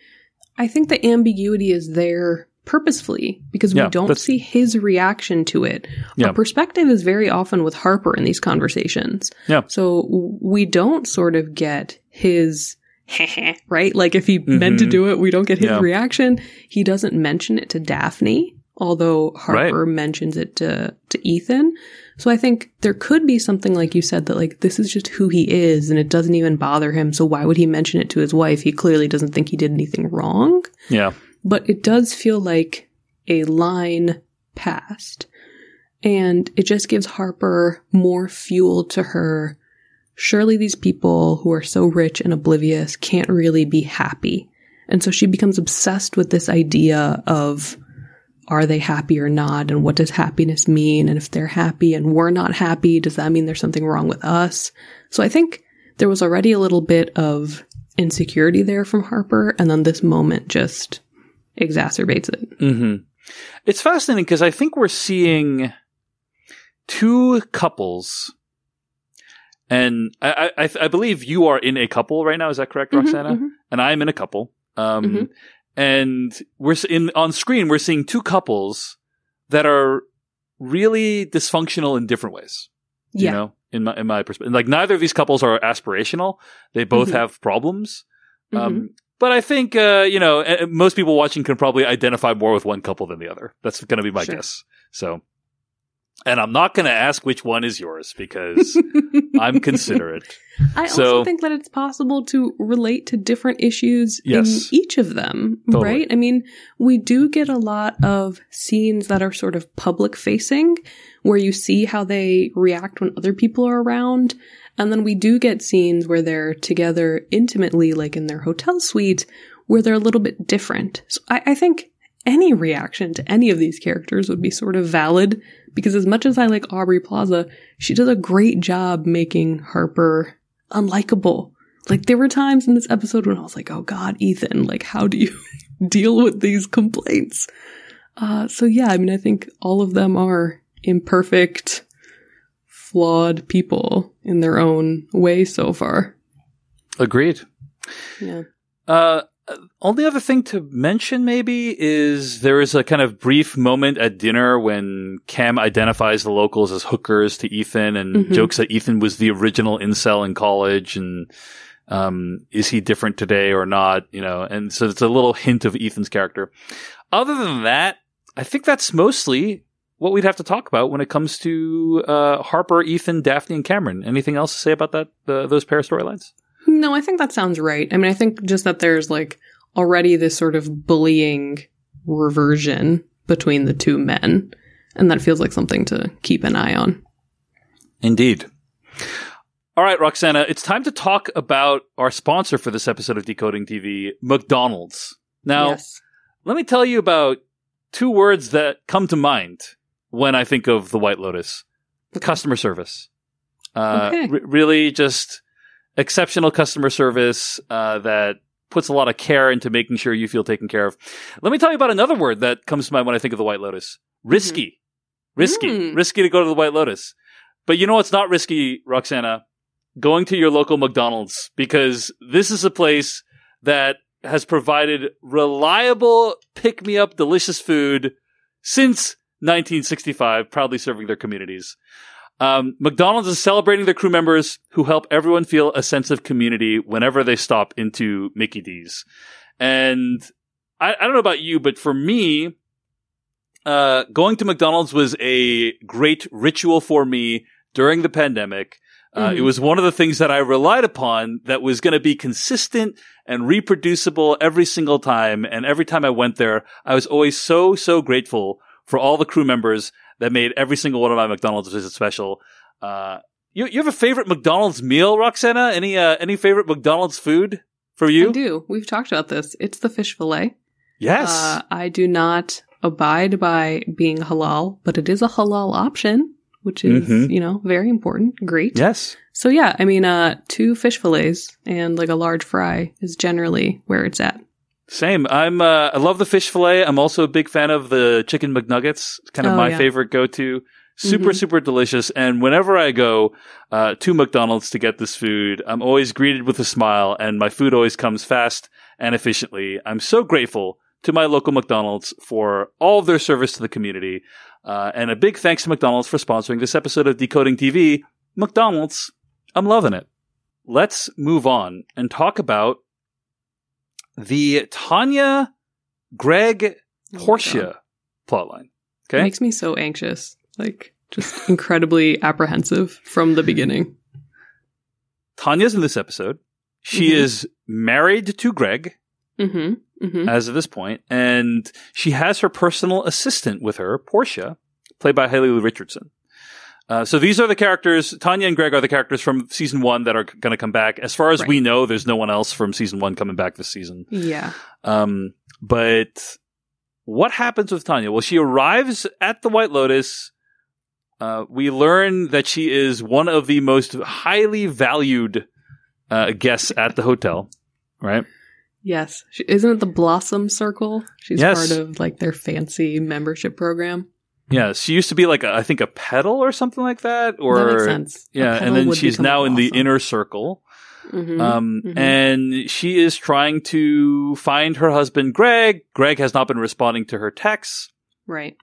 I think the ambiguity is there purposefully because Yeah, we don't see his reaction to it. Yeah. Our perspective is very often with Harper in these conversations. Yeah. So we don't sort of get his right. Like if he meant to Mhm. do it, we don't get his Yeah. reaction. He doesn't mention it to Daphne, although Harper mentions it to to Ethan. So I think there could be something like you said that like this is just who he is and it doesn't even bother him. So why would he mention it to his wife? He clearly doesn't think he did anything wrong. Yeah. But it does feel like a line passed. And it just gives Harper more fuel to her. Surely these people who are so rich and oblivious can't really be happy. And so she becomes obsessed with this idea of are they happy or not? And what does happiness mean? And if they're happy and we're not happy, does that mean there's something wrong with us? So I think there was already a little bit of insecurity there from Harper. And then this moment just exacerbates it. hmm It's fascinating because I think we're seeing two couples, and I, I, I believe you are in a couple right now. Is that correct, Mhm, Roxana? mhm. And I'm in a couple. Um, Mhm. and we're in on screen. We're seeing two couples that are really dysfunctional in different ways. Yeah. You know, in my in my perspective, like neither of these couples are aspirational. They both Mhm. have problems. Um, but I think, uh, you know, most people watching can probably identify more with one couple than the other. That's going to be my Sure. guess. So, and I'm not going to ask which one is yours because I'm considerate. I So- also think that it's possible to relate to different issues Yes. in each of them, Totally. right? I mean, we do get a lot of scenes that are sort of public facing where you see how they react when other people are around. And then we do get scenes where they're together intimately, like in their hotel suite, where they're a little bit different. So I, I think any reaction to any of these characters would be sort of valid because as much as I like Aubrey Plaza, she does a great job making Harper unlikable. Like there were times in this episode when I was like, "Oh God, Ethan! Like, how do you deal with these complaints?" Uh, so yeah, I mean, I think all of them are imperfect, flawed people in their own way so far. Agreed. Yeah. Uh, only other thing to mention maybe is there is a kind of brief moment at dinner when Cam identifies the locals as hookers to Ethan and Mhm. jokes that Ethan was the original incel in college and um, is he different today or not? You know, and so it's a little hint of Ethan's character. Other than that, I think that's mostly what we'd have to talk about when it comes to uh, Harper, Ethan, Daphne, and Cameron. Anything else to say about that? The, those pair of storylines? No, I think that sounds right. I mean, I think just that there's like already this sort of bullying reversion between the two men, and that feels like something to keep an eye on. Indeed. All right, Roxana, it's time to talk about our sponsor for this episode of Decoding TV, McDonald's. Now, yes. let me tell you about two words that come to mind when I think of the White Lotus customer service. Uh, Okay. re- really just exceptional customer service uh, that puts a lot of care into making sure you feel taken care of. Let me tell you about another word that comes to mind when I think of the White Lotus risky. Risky. Mm. Risky to go to the White Lotus. But you know what's not risky, Roxana? Going to your local McDonald's because this is a place that has provided reliable, pick me up, delicious food since 1965, proudly serving their communities. Um, McDonald's is celebrating their crew members who help everyone feel a sense of community whenever they stop into Mickey D's. And I, I don't know about you, but for me, uh, going to McDonald's was a great ritual for me during the pandemic. Uh, Mhm. It was one of the things that I relied upon that was going to be consistent and reproducible every single time. And every time I went there, I was always so, so grateful for all the crew members that made every single one of my McDonald's visits special. Uh, you, you have a favorite McDonald's meal, Roxana? Any, uh, any favorite McDonald's food for you? I do. We've talked about this. It's the fish fillet. Yes. Uh, I do not abide by being halal, but it is a halal option, which is, Mhm. you know, very important. Great. yes. So yeah, I mean, uh, two fish fillets and like a large fry is generally where it's at. Same. I'm. Uh, I love the fish fillet. I'm also a big fan of the chicken McNuggets. It's kind of Oh, my yeah. favorite go-to. Super, Mhm. super delicious. And whenever I go uh, to McDonald's to get this food, I'm always greeted with a smile, and my food always comes fast and efficiently. I'm so grateful to my local McDonald's for all of their service to the community. Uh, and a big thanks to McDonald's for sponsoring this episode of Decoding TV. McDonald's, I'm loving it. Let's move on and talk about the Tanya, Greg, Oh Portia plotline. It Okay. makes me so anxious. Like, just incredibly apprehensive from the beginning. Tanya's in this episode. She Mhm. is married to Greg Mm-hmm. Mm-hmm. as of this point, and she has her personal assistant with her, Portia, played by Haley Richardson. Uh, so these are the characters. Tanya and Greg are the characters from season one that are going to come back. As far as Right. we know, there's no one else from season one coming back this season. Yeah. Um, but what happens with Tanya? Well, she arrives at the White Lotus. Uh, we learn that she is one of the most highly valued uh, guests at the hotel, right? Yes. She, isn't it the Blossom Circle? She's Yes. part of like their fancy membership program. Yeah, she used to be like a, I think a pedal or something like that, or that makes sense. Yeah, and then she's now in the inner circle. Mhm. Um, Mhm. and she is trying to find her husband, Greg. Greg has not been responding to her texts. right.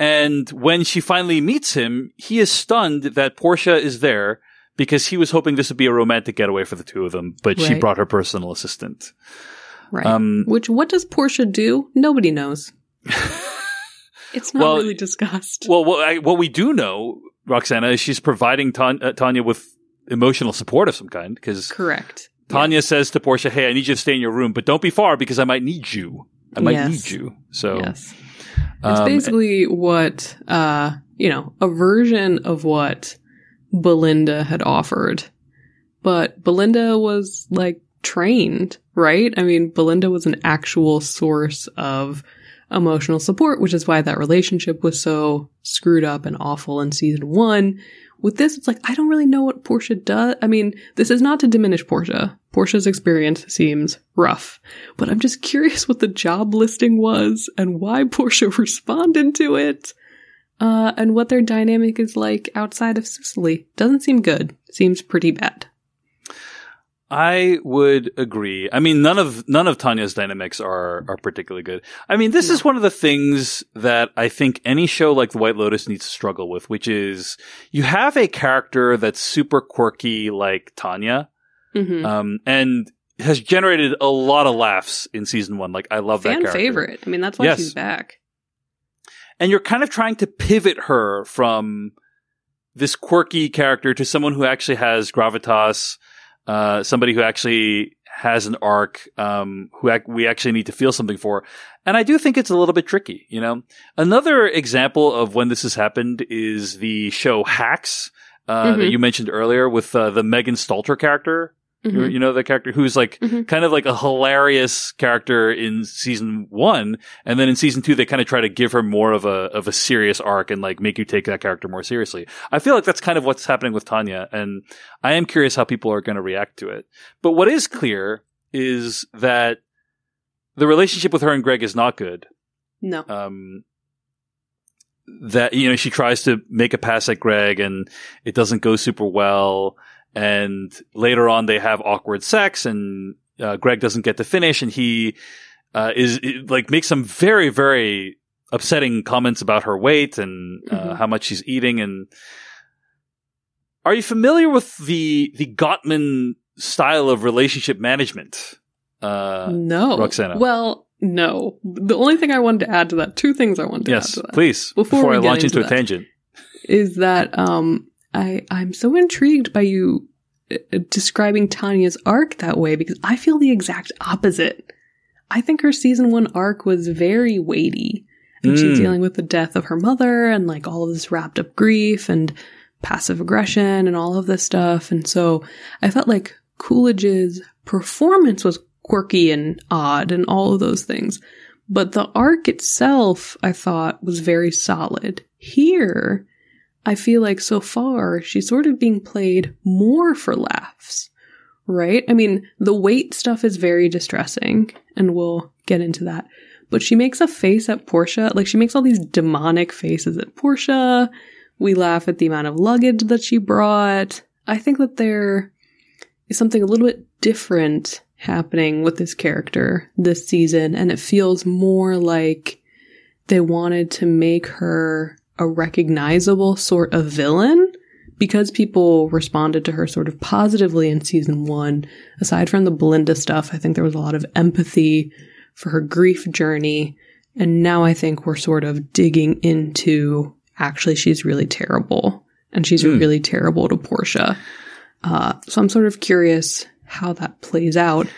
And when she finally meets him, he is stunned that Portia is there because he was hoping this would be a romantic getaway for the two of them, but she brought her personal assistant. Right. Um, Which what does Portia do? Nobody knows. It's not Well, really discussed. well, what, I, what we do know, Roxana, is she's providing Tan- uh, Tanya with emotional support of some kind because Correct. Tanya says to Portia, "Hey, I need you to stay in your room, but don't be far because I might need you. I might Yes. need you." So, Yes. It's um, basically what uh you know, a version of what Belinda had offered. But Belinda was like trained, right? I mean, Belinda was an actual source of emotional support, which is why that relationship was so screwed up and awful in season one. With this, it's like, I don't really know what Portia does. I mean, this is not to diminish Portia. Portia's experience seems rough, but I'm just curious what the job listing was and why Portia responded to it. Uh, and what their dynamic is like outside of Sicily. Doesn't seem good. Seems pretty bad. I would agree. I mean, none of none of Tanya's dynamics are are particularly good. I mean, this is one of the things that I think any show like The White Lotus needs to struggle with, which is you have a character that's super quirky like Tanya, Mm-hmm. um, and has generated a lot of laughs in season one. Like, I love that Fan character. favorite. I mean, that's why Yes. she's back. and you're kind of trying to pivot her from this quirky character to someone who actually has gravitas, uh, somebody who actually has an arc, um, who ac- we actually need to feel something for. And I do think it's a little bit tricky, you know. Another example of when this has happened is the show Hacks, uh, that Mhm. you mentioned earlier with uh, the Megan Stalter character. You- Mhm. You know, the character who's like Mhm. kind of like a hilarious character in season one. And then in season two, they kind of try to give her more of a, of a serious arc and like make you take that character more seriously. I feel like that's kind of what's happening with Tanya. And I am curious how people are going to react to it. But what is clear is that the relationship with her and Greg is not good. No. Um, that, you know, she tries to make a pass at Greg and it doesn't go super well. And later on, they have awkward sex and uh, Greg doesn't get to finish and he uh, is like makes some very, very upsetting comments about her weight and uh, Mhm. how much she's eating. And are you familiar with the the Gottman style of relationship management? Uh, no. Roxana. Well, no. The only thing I wanted to add to that, two things I wanted to add yes, to that. please. Before Before, I launch into into a tangent. is that um I I'm so intrigued by you uh, describing Tanya's arc that way because I feel the exact opposite. I think her season 1 arc was very weighty. And she's Mm. dealing with the death of her mother and like all of this wrapped up grief and passive aggression and all of this stuff. And so I felt like Coolidge's performance was quirky and odd and all of those things. But the arc itself, I thought, was very solid. Here, I feel like so far she's sort of being played more for laughs, right? I mean, the weight stuff is very distressing, and we'll get into that. But she makes a face at Portia, like she makes all these demonic faces at Portia. We laugh at the amount of luggage that she brought. I think that there is something a little bit different happening with this character this season, and it feels more like they wanted to make her a recognizable sort of villain because people responded to her sort of positively in season one. Aside from the Belinda stuff, I think there was a lot of empathy for her grief journey. And now I think we're sort of digging into actually, she's really terrible. And she's Mm. really terrible to Portia. Uh, so I'm sort of curious how that plays out.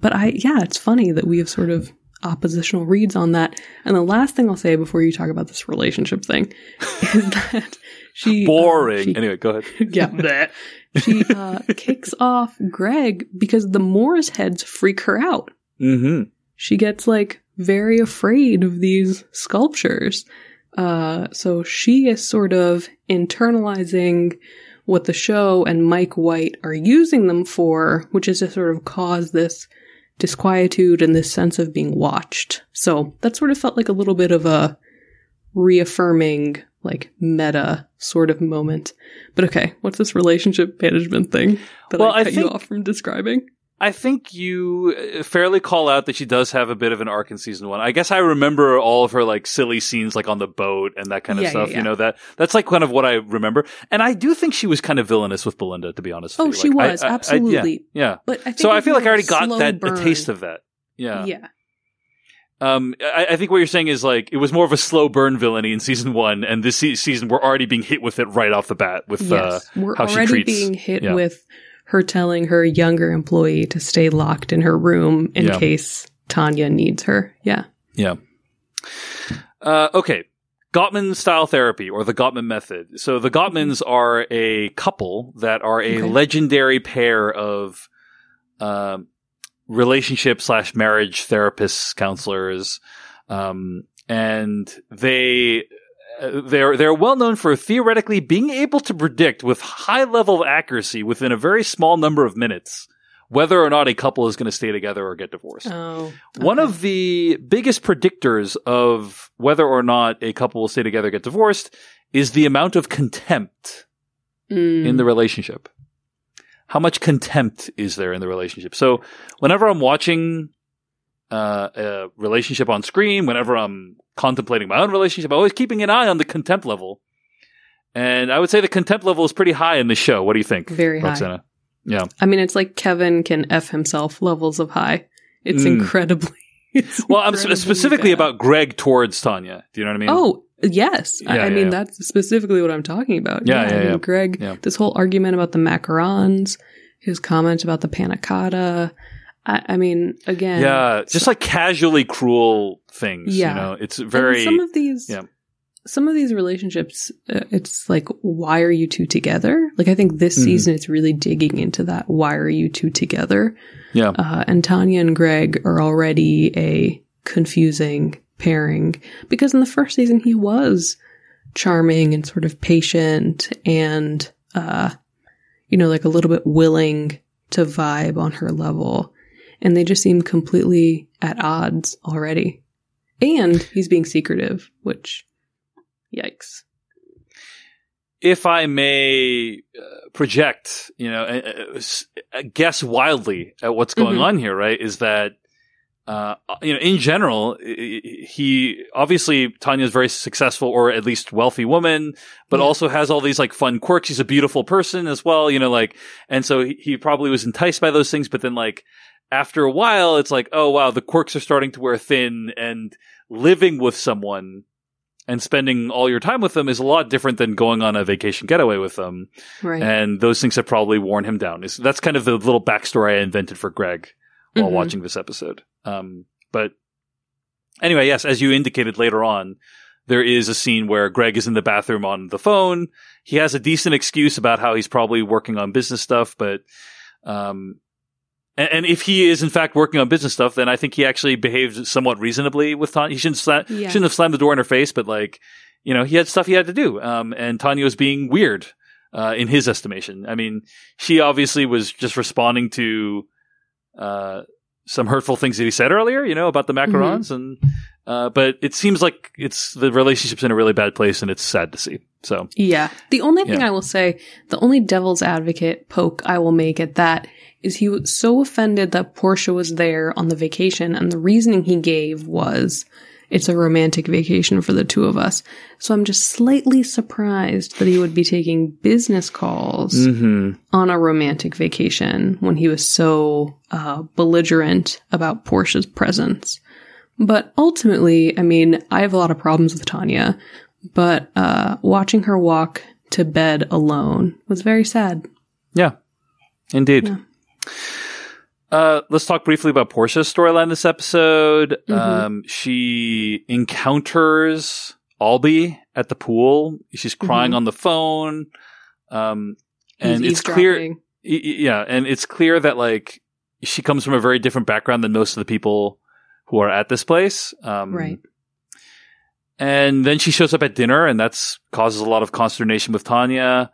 But I, yeah, it's funny that we have sort of oppositional reads on that. And the last thing I'll say before you talk about this relationship thing is that she uh, Boring. she- anyway, go ahead. yeah, bleh. she uh, kicks off Greg because the Moor's heads freak her out. Mm-hmm. She gets like very afraid of these sculptures. Uh, so she is sort of internalizing what the show and Mike White are using them for, which is to sort of cause this disquietude and this sense of being watched. So that sort of felt like a little bit of a reaffirming, like meta sort of moment. But okay, what's this relationship management thing that Well, I I cut you off from describing? I think you uh, fairly call out that she does have a bit of an arc in season one. I guess I remember all of her like silly scenes, like on the boat and that kind of Yeah, stuff. yeah, You know that that's like kind of what I remember. And I do think she was kind of villainous with Belinda, to be honest. Oh, with you. she Like, was, I- I- yeah, absolutely. yeah. But I think So I feel like I already got that a taste of that. Yeah. Yeah. Um, I, I think what you're saying is like it was more of a slow burn villainy in season one, and this se- season we're already being hit with it right off the bat with uh, Yes, we're how she treats- being hit yeah. with her telling her younger employee to stay locked in her room in Yeah. case Tanya needs her. Yeah. Yeah. Uh, okay. Gottman style therapy or the Gottman method. So the Gottmans are a couple that are a Okay. legendary pair of um, relationship slash marriage therapists, counselors, um, and they uh, they're they're well known for theoretically being able to predict with high level of accuracy within a very small number of minutes whether or not a couple is going to stay together or get divorced. Oh. One of the biggest predictors of whether or not a couple will stay together or get divorced is the amount of contempt Mm. in the relationship. How much contempt is there in the relationship? So, whenever I'm watching uh, a relationship on screen, whenever I'm contemplating my own relationship, I'm always keeping an eye on the contempt level. And I would say the contempt level is pretty high in the show. What do you think, Very high. Roxana? Yeah. I mean, it's like Kevin can F himself levels of high. It's Mm. incredibly. It's Well, I'm sp- specifically bad. about Greg towards Tanya. Do you know what I mean? Oh, yes. I, Yeah, I mean, yeah. that's specifically what I'm talking about. Yeah, I yeah, mean, yeah. Greg, Yeah. this whole argument about the macarons, his comment about the panna cotta. I, I mean, again. Yeah, just like casually cruel things. Yeah. you know, it's and very. some of these. yeah. Some of these relationships, uh, it's like, why are you two together? Like, I think this Mhm. season it's really digging into that. Why are you two together? yeah, Uh, and Tanya and Greg are already a confusing pairing because in the first season he was charming and sort of patient and, uh, you know, like a little bit willing to vibe on her level. And they just seem completely at odds already. And he's being secretive, which, yikes. if I may uh, project, you know, uh, uh, uh, guess wildly at what's going Mhm. on here, right? Is that, uh, you know, in general, he obviously Tanya's a very successful or at least wealthy woman, but Yeah. also has all these like fun quirks. He's a beautiful person as well, you know, like, and so he, he probably was enticed by those things, but then like after a while, it's like, oh wow, the quirks are starting to wear thin and living with someone and spending all your time with them is a lot different than going on a vacation getaway with them. Right. And those things have probably worn him down. Is that's kind of the little backstory I invented for Greg while Mhm. watching this episode. Um, but anyway, yes, as you indicated later on, there is a scene where Greg is in the bathroom on the phone. He has a decent excuse about how he's probably working on business stuff, but um, and, and if he is in fact working on business stuff, then I think he actually behaved somewhat reasonably with Tanya. He shouldn't sla- Yeah. shouldn't have slammed the door in her face, but like, you know, he had stuff he had to do. Um, and Tanya was being weird, uh, in his estimation. I mean, she obviously was just responding to, uh, some hurtful things that he said earlier, you know, about the macarons and, uh, but it seems like it's the relationship's in a really bad place and it's sad to see. So, Yeah. The only thing Yeah. I will say, the only devil's advocate poke I will make at that is he was so offended that Portia was there on the vacation, and the reasoning he gave was it's a romantic vacation for the two of us. So I'm just slightly surprised that he would be taking business calls mhm. on a romantic vacation when he was so uh, belligerent about Portia's presence. But ultimately, I mean, I have a lot of problems with Tanya, but uh, watching her walk to bed alone was very sad. Yeah, indeed. Yeah. Uh, let's talk briefly about Portia's storyline this episode. Mhm. Um, she encounters Albie at the pool. She's crying Mhm. on the phone. Um, and He's it's clear, eavesdropping. y- y- yeah, and it's clear that like she comes from a very different background than most of the people who are at this place. Um, Right. And then she shows up at dinner, and that's causes a lot of consternation with Tanya.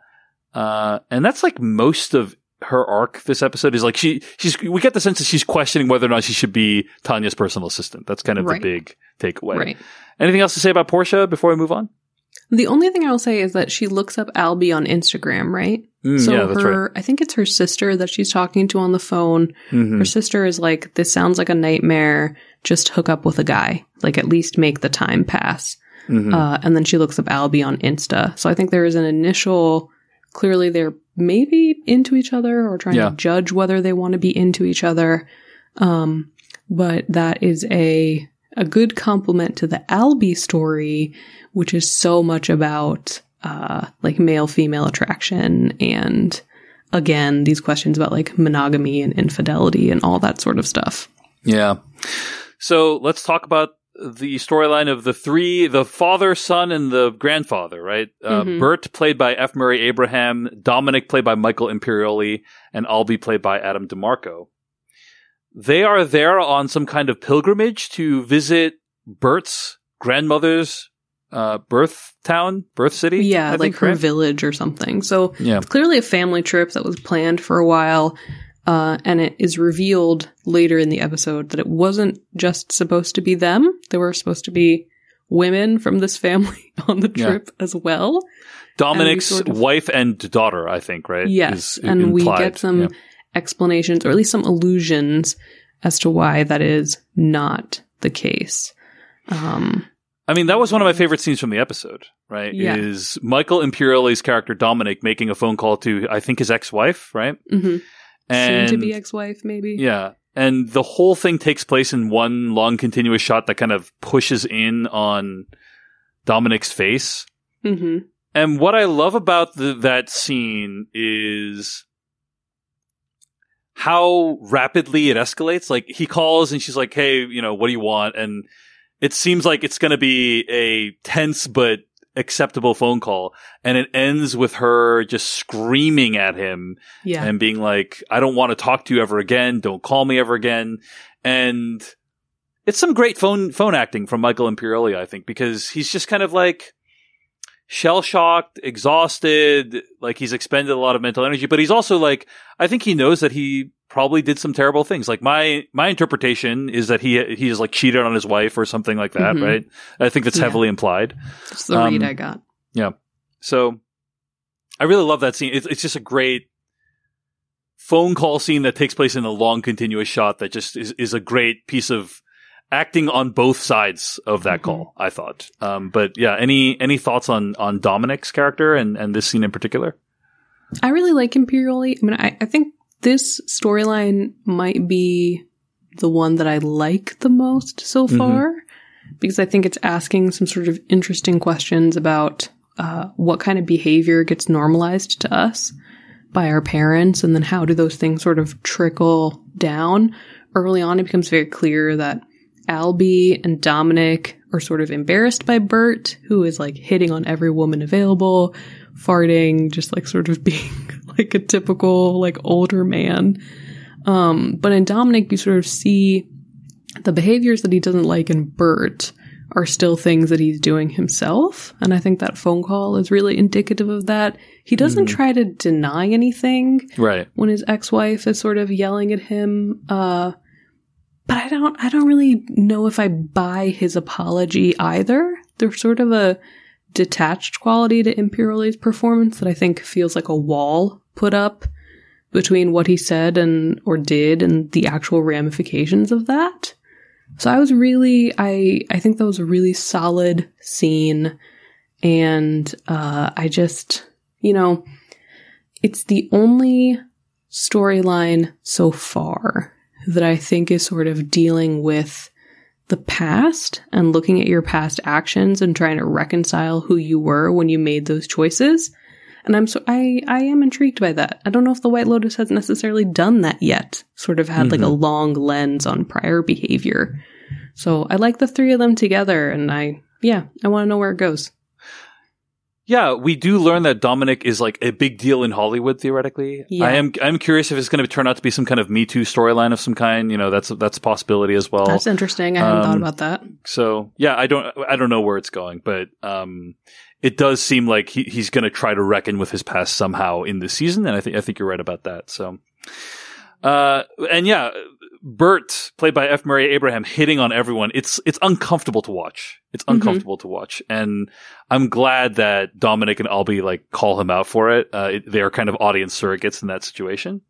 Uh, and that's like most of her arc. This episode is like she she's we get the sense that she's questioning whether or not she should be Tanya's personal assistant. That's kind of Right. the big takeaway. Right. Anything else to say about Portia before we move on? The only thing I will say is that she looks up Albie on Instagram, right? Mm, so yeah, her, I think it's her sister that she's talking to on the phone. Mhm. Her sister is like, "This sounds like a nightmare. Just hook up with a guy. Like at least make the time pass." Mhm. Uh, and then she looks up Albie on Insta. So I think there is an initial, clearly they're maybe into each other or trying Yeah. to judge whether they want to be into each other. Um, but that is a, a good compliment to the Albie story, which is so much about, uh, like male female attraction and again, these questions about like monogamy and infidelity and all that sort of stuff. Yeah. So let's talk about the storyline of the three, the father, son, and the grandfather, right? Uh, Mhm. Bert, played by F. Murray Abraham, Dominic, played by Michael Imperioli, and Albie, played by Adam DiMarco. They are there on some kind of pilgrimage to visit Bert's grandmother's uh, birth town, birth city. Yeah, I like think, her right? village or something. So Yeah. clearly a family trip that was planned for a while. Uh, and it is revealed later in the episode that it wasn't just supposed to be them. There were supposed to be women from this family on the Yeah. trip as well. Dominic's sort of- wife and daughter, I think, right? Yes. Is and we get some Yeah. explanations or at least some allusions as to why that is not the case. Um, I mean, that was one of my favorite scenes from the episode, right? Yeah. Is Michael Imperioli's character Dominic making a phone call to, I think, his ex-wife, right? mhm. And Soon to be ex-wife, maybe. yeah, and the whole thing takes place in one long, continuous shot that kind of pushes in on Dominic's face. hmm And what I love about the, that scene is how rapidly it escalates. Like he calls and she's like, "Hey, you know, what do you want?" And it seems like it's going to be a tense but acceptable phone call, and it ends with her just screaming at him Yeah. and being like, "I don't want to talk to you ever again. Don't call me ever again." And it's some great phone phone acting from Michael Imperioli, I think, because he's just kind of like shell shocked, exhausted, like he's expended a lot of mental energy, but he's also like, I think he knows that he probably did some terrible things. Like my my interpretation is that he he is like cheated on his wife or something like that, Mhm. right? I think that's Yeah. heavily implied. That's the um, read I got. Yeah. So I really love that scene. It's, it's just a great phone call scene that takes place in a long continuous shot that just is, is a great piece of acting on both sides of that Mhm. call, I thought. Um, but yeah, any, any thoughts on, on Dominic's character and, and this scene in particular? I really like Imperioli. I mean, I, I think this storyline might be the one that I like the most so Mhm. far because I think it's asking some sort of interesting questions about uh, what kind of behavior gets normalized to us by our parents, and then how do those things sort of trickle down. Early on, it becomes very clear that Albie and Dominic are sort of embarrassed by Bert, who is like hitting on every woman available, farting, just like sort of being like a typical like older man. Um, but in Dominic, you sort of see the behaviors that he doesn't like in Bert are still things that he's doing himself. And I think that phone call is really indicative of that. He doesn't try to deny anything Right. when his ex-wife is sort of yelling at him. Uh, but I don't, I don't really know if I buy his apology either. There's sort of a detached quality to Imperioli's performance that I think feels like a wall put up between what he said and or did and the actual ramifications of that. So I was really, I, I think that was a really solid scene, and uh, I just, you know, it's the only storyline so far that I think is sort of dealing with the past and looking at your past actions and trying to reconcile who you were when you made those choices. And I'm so I I am intrigued by that. I don't know if the White Lotus has necessarily done that yet. Sort of had like a mm-hmm. long lens on prior behavior. So I like the three of them together and I yeah, I want to know where it goes. Yeah, we do learn that Dominic is like a big deal in Hollywood theoretically. Yeah. I am I'm curious if it's going to turn out to be some kind of Me Too storyline of some kind. You know, that's that's a possibility as well. That's interesting. I hadn't thought um, about that. So yeah, I don't I don't know where it's going, but um, it does seem like he, he's going to try to reckon with his past somehow in this season, and I think I think you're right about that. So, uh, and yeah, Bert, played by F. Murray Abraham, hitting on everyone. It's it's uncomfortable to watch. It's uncomfortable to watch, and I'm glad that Dominic and Albie like call him out for it. Uh, it they are kind of audience surrogates in that situation.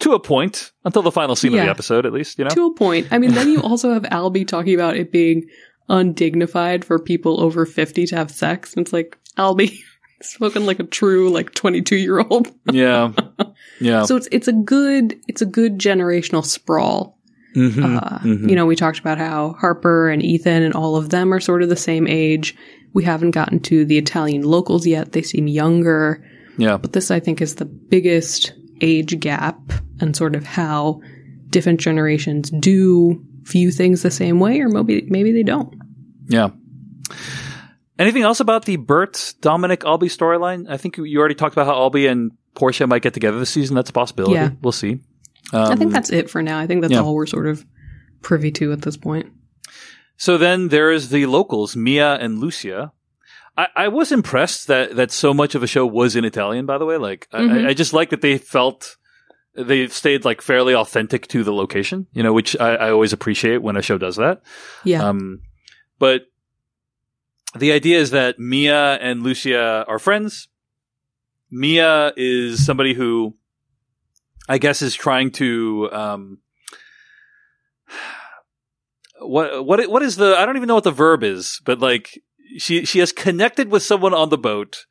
To a point, until the final scene of the episode, at least, you know. To a point. I mean, then you also have Albie talking about it being undignified for people over 50 to have sex. And it's like, Albie, spoken like a true, like 22 year old. yeah, yeah. So it's, it's a good, it's a good generational sprawl. Mhm, Uh, mhm. You know, we talked about how Harper and Ethan and all of them are sort of the same age. We haven't gotten to the Italian locals yet. They seem younger. yeah. But this, I think, is the biggest age gap and sort of how different generations do view things the same way, or maybe maybe they don't. Yeah. Anything else about the Bert Dominic Albie storyline? I think you already talked about how Albie and Portia might get together this season. That's a possibility. Yeah. We'll see. I think Um, that's it for now. I think that's yeah. all we're sort of privy to at this point. So then there is the locals, Mia and Lucia. I, I was impressed that, that so much of a show was in Italian, by the way. Like, Mhm. I, I just like that they felt they stayed like fairly authentic to the location, you know, which I, I always appreciate when a show does that. Yeah, Um, but the idea is that Mia and Lucia are friends. Mia is somebody who I guess is trying to um, what what what is the I don't even know what the verb is, but like she she has connected with someone on the boat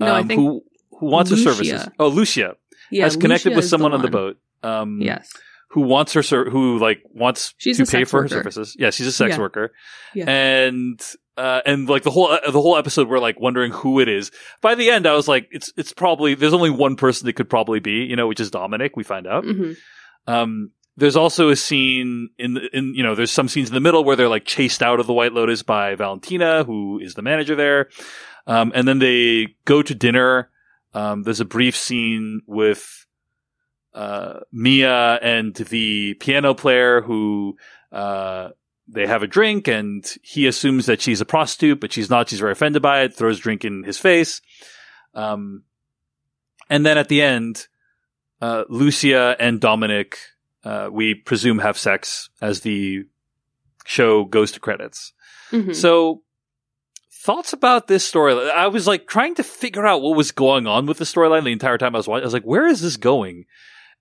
um, No, I think who who wants her services. Oh, Lucia yeah. has connected Lucia with someone on the boat. Um, Yes, who wants her ser- who like wants She's to pay for worker. her services. Yeah, she's a sex Yeah. worker. Yeah. And uh, and like the whole uh, the whole episode we're like wondering who it is. By the end I was like it's it's probably there's only one person that could probably be, you know, which is Dominic, we find out. hmm Um there's also a scene in in you know there's some scenes in the middle where they're like chased out of the White Lotus by Valentina, who is the manager there. Um, and then they go to dinner. Um, there's a brief scene with uh, Mia and the piano player who uh, they have a drink, and he assumes that she's a prostitute, but she's not. She's very offended by it. Throws drink in his face. Um, and then at the end, uh, Lucia and Dominic, uh, we presume, have sex as the show goes to credits. hmm So, thoughts about this story? I was like trying to figure out what was going on with the storyline the entire time I was watching. I was like, where is this going?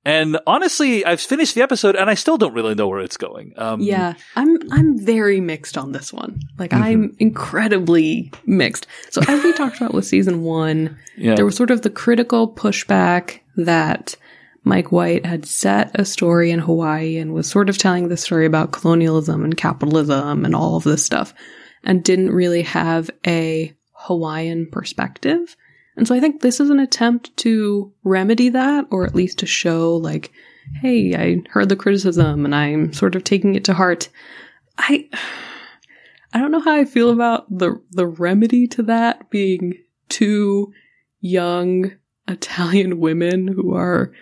And honestly, I've finished the episode and I still don't really know where it's going. Um, Yeah, I'm I'm very mixed on this one. Like Mm-hmm. I'm incredibly mixed. So as we talked about with season one, yeah, there was sort of the critical pushback that Mike White had set a story in Hawaii and was sort of telling the story about colonialism and capitalism and all of this stuff and didn't really have a Hawaiian perspective. And so I think this is an attempt to remedy that or at least to show like, hey, I heard the criticism and I'm sort of taking it to heart. I I don't know how I feel about the the remedy to that being two young Italian women who are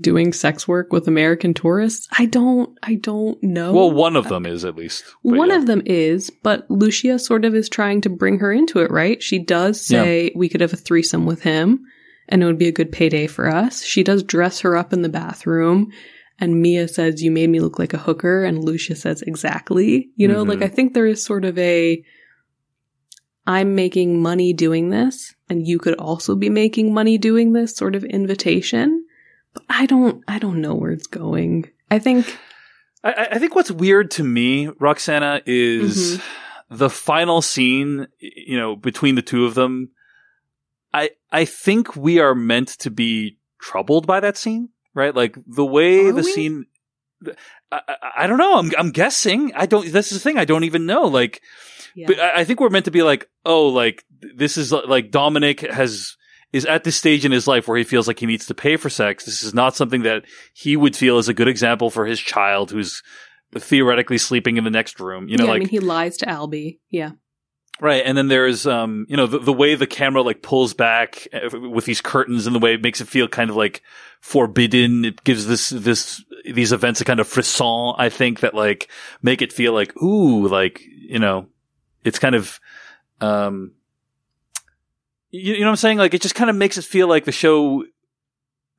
doing sex work with American tourists? I don't I don't know. Well, one of them is at least. One yeah. of them is, but Lucia sort of is trying to bring her into it, right? She does say we could have a threesome with him and it would be a good payday for us. She does dress her up in the bathroom and Mia says, You made me look like a hooker. And Lucia says, Exactly. You know, Mhm. like I think there is sort of a I'm making money doing this and you could also be making money doing this sort of invitation. I don't I don't know where it's going. I think I- I, I think what's weird to me, Roxana, is Mm-hmm. the final scene. You know, between the two of them. I I think we are meant to be troubled by that scene, right? Like the way Are the we? scene. I, I, I don't know. I'm I'm guessing. I don't. This is the thing. I don't even know. Like, yeah. but I I think we're meant to be like, oh, like this is like Dominic has is at this stage in his life where he feels like he needs to pay for sex. This is not something that he would feel is a good example for his child who's theoretically sleeping in the next room. You know, yeah, like I mean, he lies to Albie. Yeah. right. And then there's um, you know, the, the way the camera like pulls back uh, with these curtains and the way it makes it feel kind of like forbidden. It gives this this these events a kind of frisson. I think that like make it feel like ooh, like you know, it's kind of um you, you know what I'm saying? Like it just kind of makes it feel like the show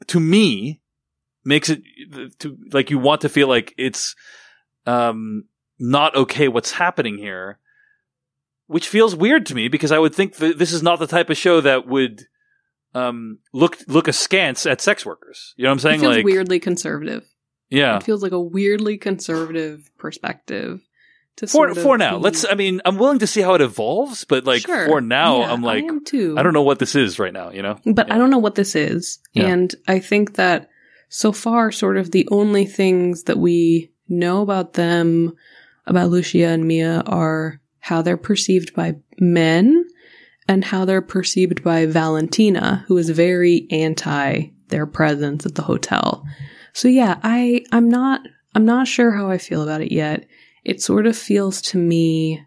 to me makes it to like you want to feel like it's um not okay what's happening here which feels weird to me because I would think that this is not the type of show that would um look look askance at sex workers. You know what I'm saying? it feels like weirdly conservative. yeah. It feels like a weirdly conservative perspective. To For sort of for now, be- let's. I mean, I'm willing to see how it evolves, but like Sure. for now, Yeah, I'm like, I. I don't know what this is right now. You know? But Yeah. I don't know what this is. Yeah. And I think that so far, sort of the only things that we know about them, about Lucia and Mia, are how they're perceived by men and how they're perceived by Valentina, who is very anti their presence at the hotel. So yeah, I, I'm not, I'm not sure how I feel about it yet. It sort of feels to me,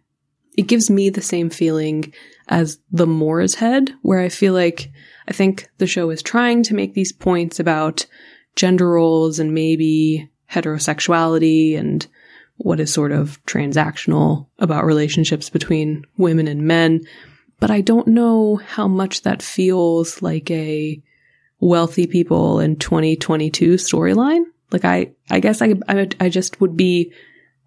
it gives me the same feeling as the Moor's Head, where I feel like I think the show is trying to make these points about gender roles and maybe heterosexuality and what is sort of transactional about relationships between women and men. But I don't know how much that feels like a wealthy people in 2022 storyline. Like I, I guess I, I, I just would be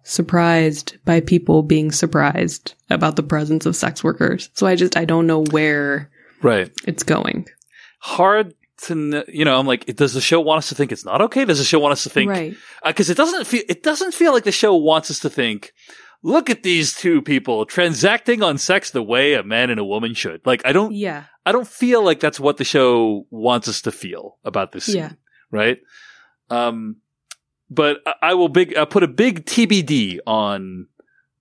surprised by people being surprised about the presence of sex workers. So I just, I don't know where Right. it's going. Hard to, you know. I'm like, does the show want us to think it's not okay? Does the show want us to think right. because it doesn't feel it doesn't feel like the show wants us to think look at these two people transacting on sex the way a man and a woman should like i don't Yeah. i don't feel like that's what the show wants us to feel about this scene, Yeah. right um but I- will big i put a big tbd on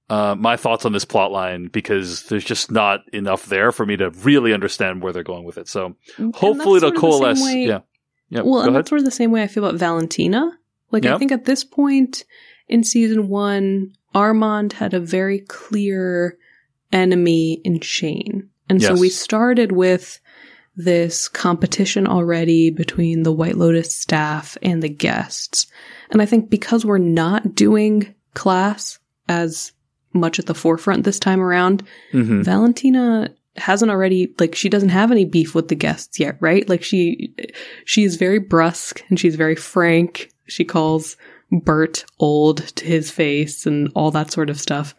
uh, my thoughts on this plot line because there's just not enough there for me to really understand where they're going with it. So hopefully it'll sort of the same coalesce. way- yeah. Yeah. well, go and ahead. that's sort of the same way I feel about Valentina. Like, Yeah. I think at this point in season one, Armand had a very clear enemy in Shane. And so we started with this competition already between the White Lotus staff and the guests. And I think because we're not doing class as much at the forefront this time around, Mhm. Valentina hasn't already like she doesn't have any beef with the guests yet, right? Like she she is very brusque and she's very frank. She calls Bert old to his face and all that sort of stuff.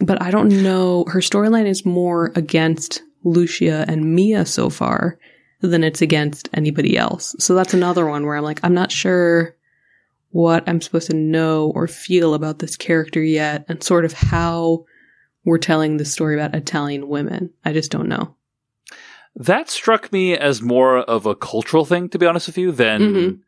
But I don't know her storyline is more against Lucia and Mia so far than it's against anybody else. So that's another one where I'm like I'm not sure what I'm supposed to know or feel about this character yet and sort of how we're telling the story about Italian women. I just don't know. That struck me as more of a cultural thing, to be honest with you, than Mhm.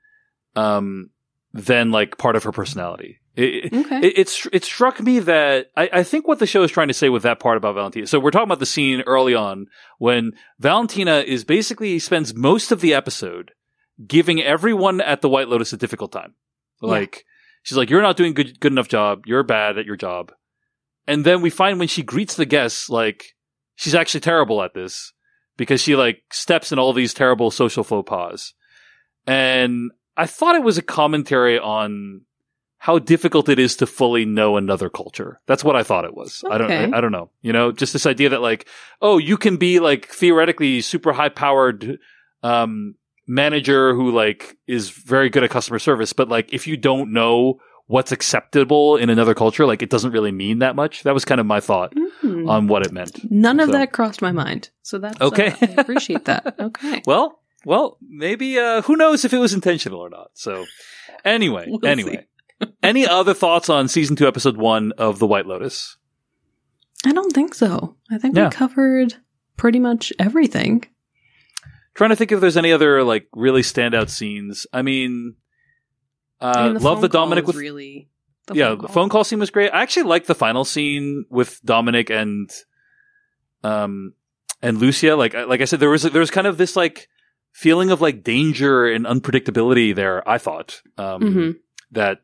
um than like part of her personality. It, Okay. it, it's it struck me that I, I think what the show is trying to say with that part about Valentina. So we're talking about the scene early on when Valentina is basically spends most of the episode giving everyone at the White Lotus a difficult time. Like she's like, "You're not doing good good enough job. You're bad at your job." And then we find when she greets the guests, like she's actually terrible at this because she like steps in all these terrible social faux pas. And I thought it was a commentary on how difficult it is to fully know another culture. That's what I thought it was. I don't, I, I don't know. You know, just this idea that like, oh, you can be like theoretically super high powered, um, manager who like is very good at customer service, but like if you don't know what's acceptable in another culture, like it doesn't really mean that much. That was kind of my thought Hmm. on what it meant. None of that crossed my mind. So that's Okay. uh, I appreciate that. Okay. Well, well, maybe, uh, who knows if it was intentional or not. So anyway, We'll anyway, any other thoughts on season two, episode one of The White Lotus? I don't think so. I think Yeah. we covered pretty much everything. Trying to think if there's any other like really standout scenes. I mean, uh, I mean, the love the Dominic with really the yeah, phone the phone call scene was great. I actually like the final scene with Dominic and um and Lucia. Like I- like I said, there was there was kind of this like feeling of like danger and unpredictability there. I thought um, Mhm. that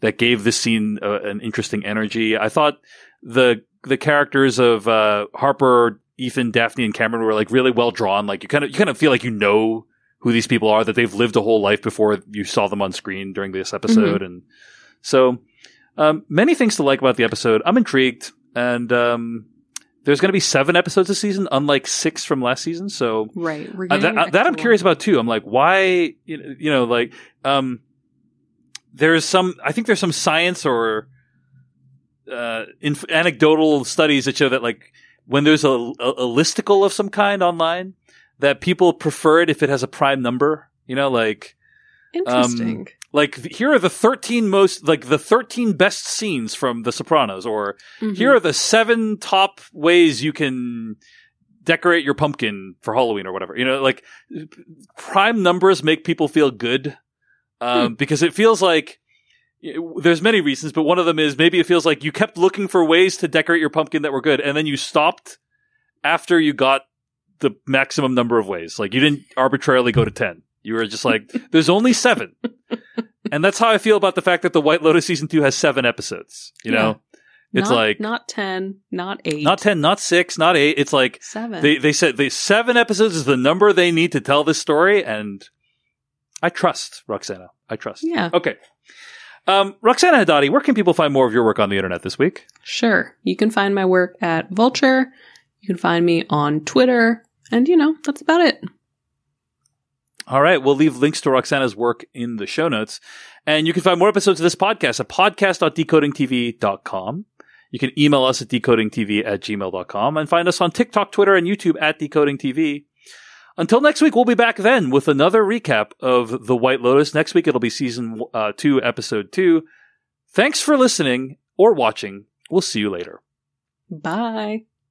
that gave this scene uh, an interesting energy. I thought the the characters of uh, Harper, Ethan, Daphne, and Cameron were like really well drawn. Like you kind of you kind of feel like you know who these people are that they've lived a whole life before you saw them on screen during this episode, and so um, many things to like about the episode. I'm intrigued, and um, there's going to be seven episodes this season, unlike six from last season. So Right. Uh, that, an that I'm curious about too. I'm like, why, you know, you know, like, um, there's some, I think there's some science or, uh, inf- anecdotal studies that show that like when there's a, a, a listicle of some kind online, that people prefer it if it has a prime number, you know, like, Interesting. like here are the 13 most, like the 13 best scenes from The Sopranos or Mhm. here are the seven top ways you can decorate your pumpkin for Halloween or whatever. You know, like prime numbers make people feel good um, because it feels like there's many reasons, but one of them is maybe it feels like you kept looking for ways to decorate your pumpkin that were good, and then you stopped after you got the maximum number of ways. Like you didn't arbitrarily go to ten. You were just like, there's only seven. and that's how I feel about the fact that the White Lotus season two has seven episodes. You Yeah. know, it's Not- like not ten, not eight, not 10, not 6, not 8. It's like seven. they, they said the 7 episodes is the number they need to tell this story. And I trust Roxana. I trust. Yeah. Okay. Um, Roxana Hadadi, where can people find more of your work on the internet this week? Sure. You can find my work at Vulture. You can find me on Twitter. And, you know, that's about it. All right. We'll leave links to Roxana's work in the show notes. And you can find more episodes of this podcast at podcast.decodingtv.com. You can email us at decodingtv at gmail.com and find us on TikTok, Twitter, and YouTube at decodingtv. Until next week, we'll be back then with another recap of The White Lotus. Next week, it'll be season uh, two, episode two. Thanks for listening or watching. We'll see you later. Bye.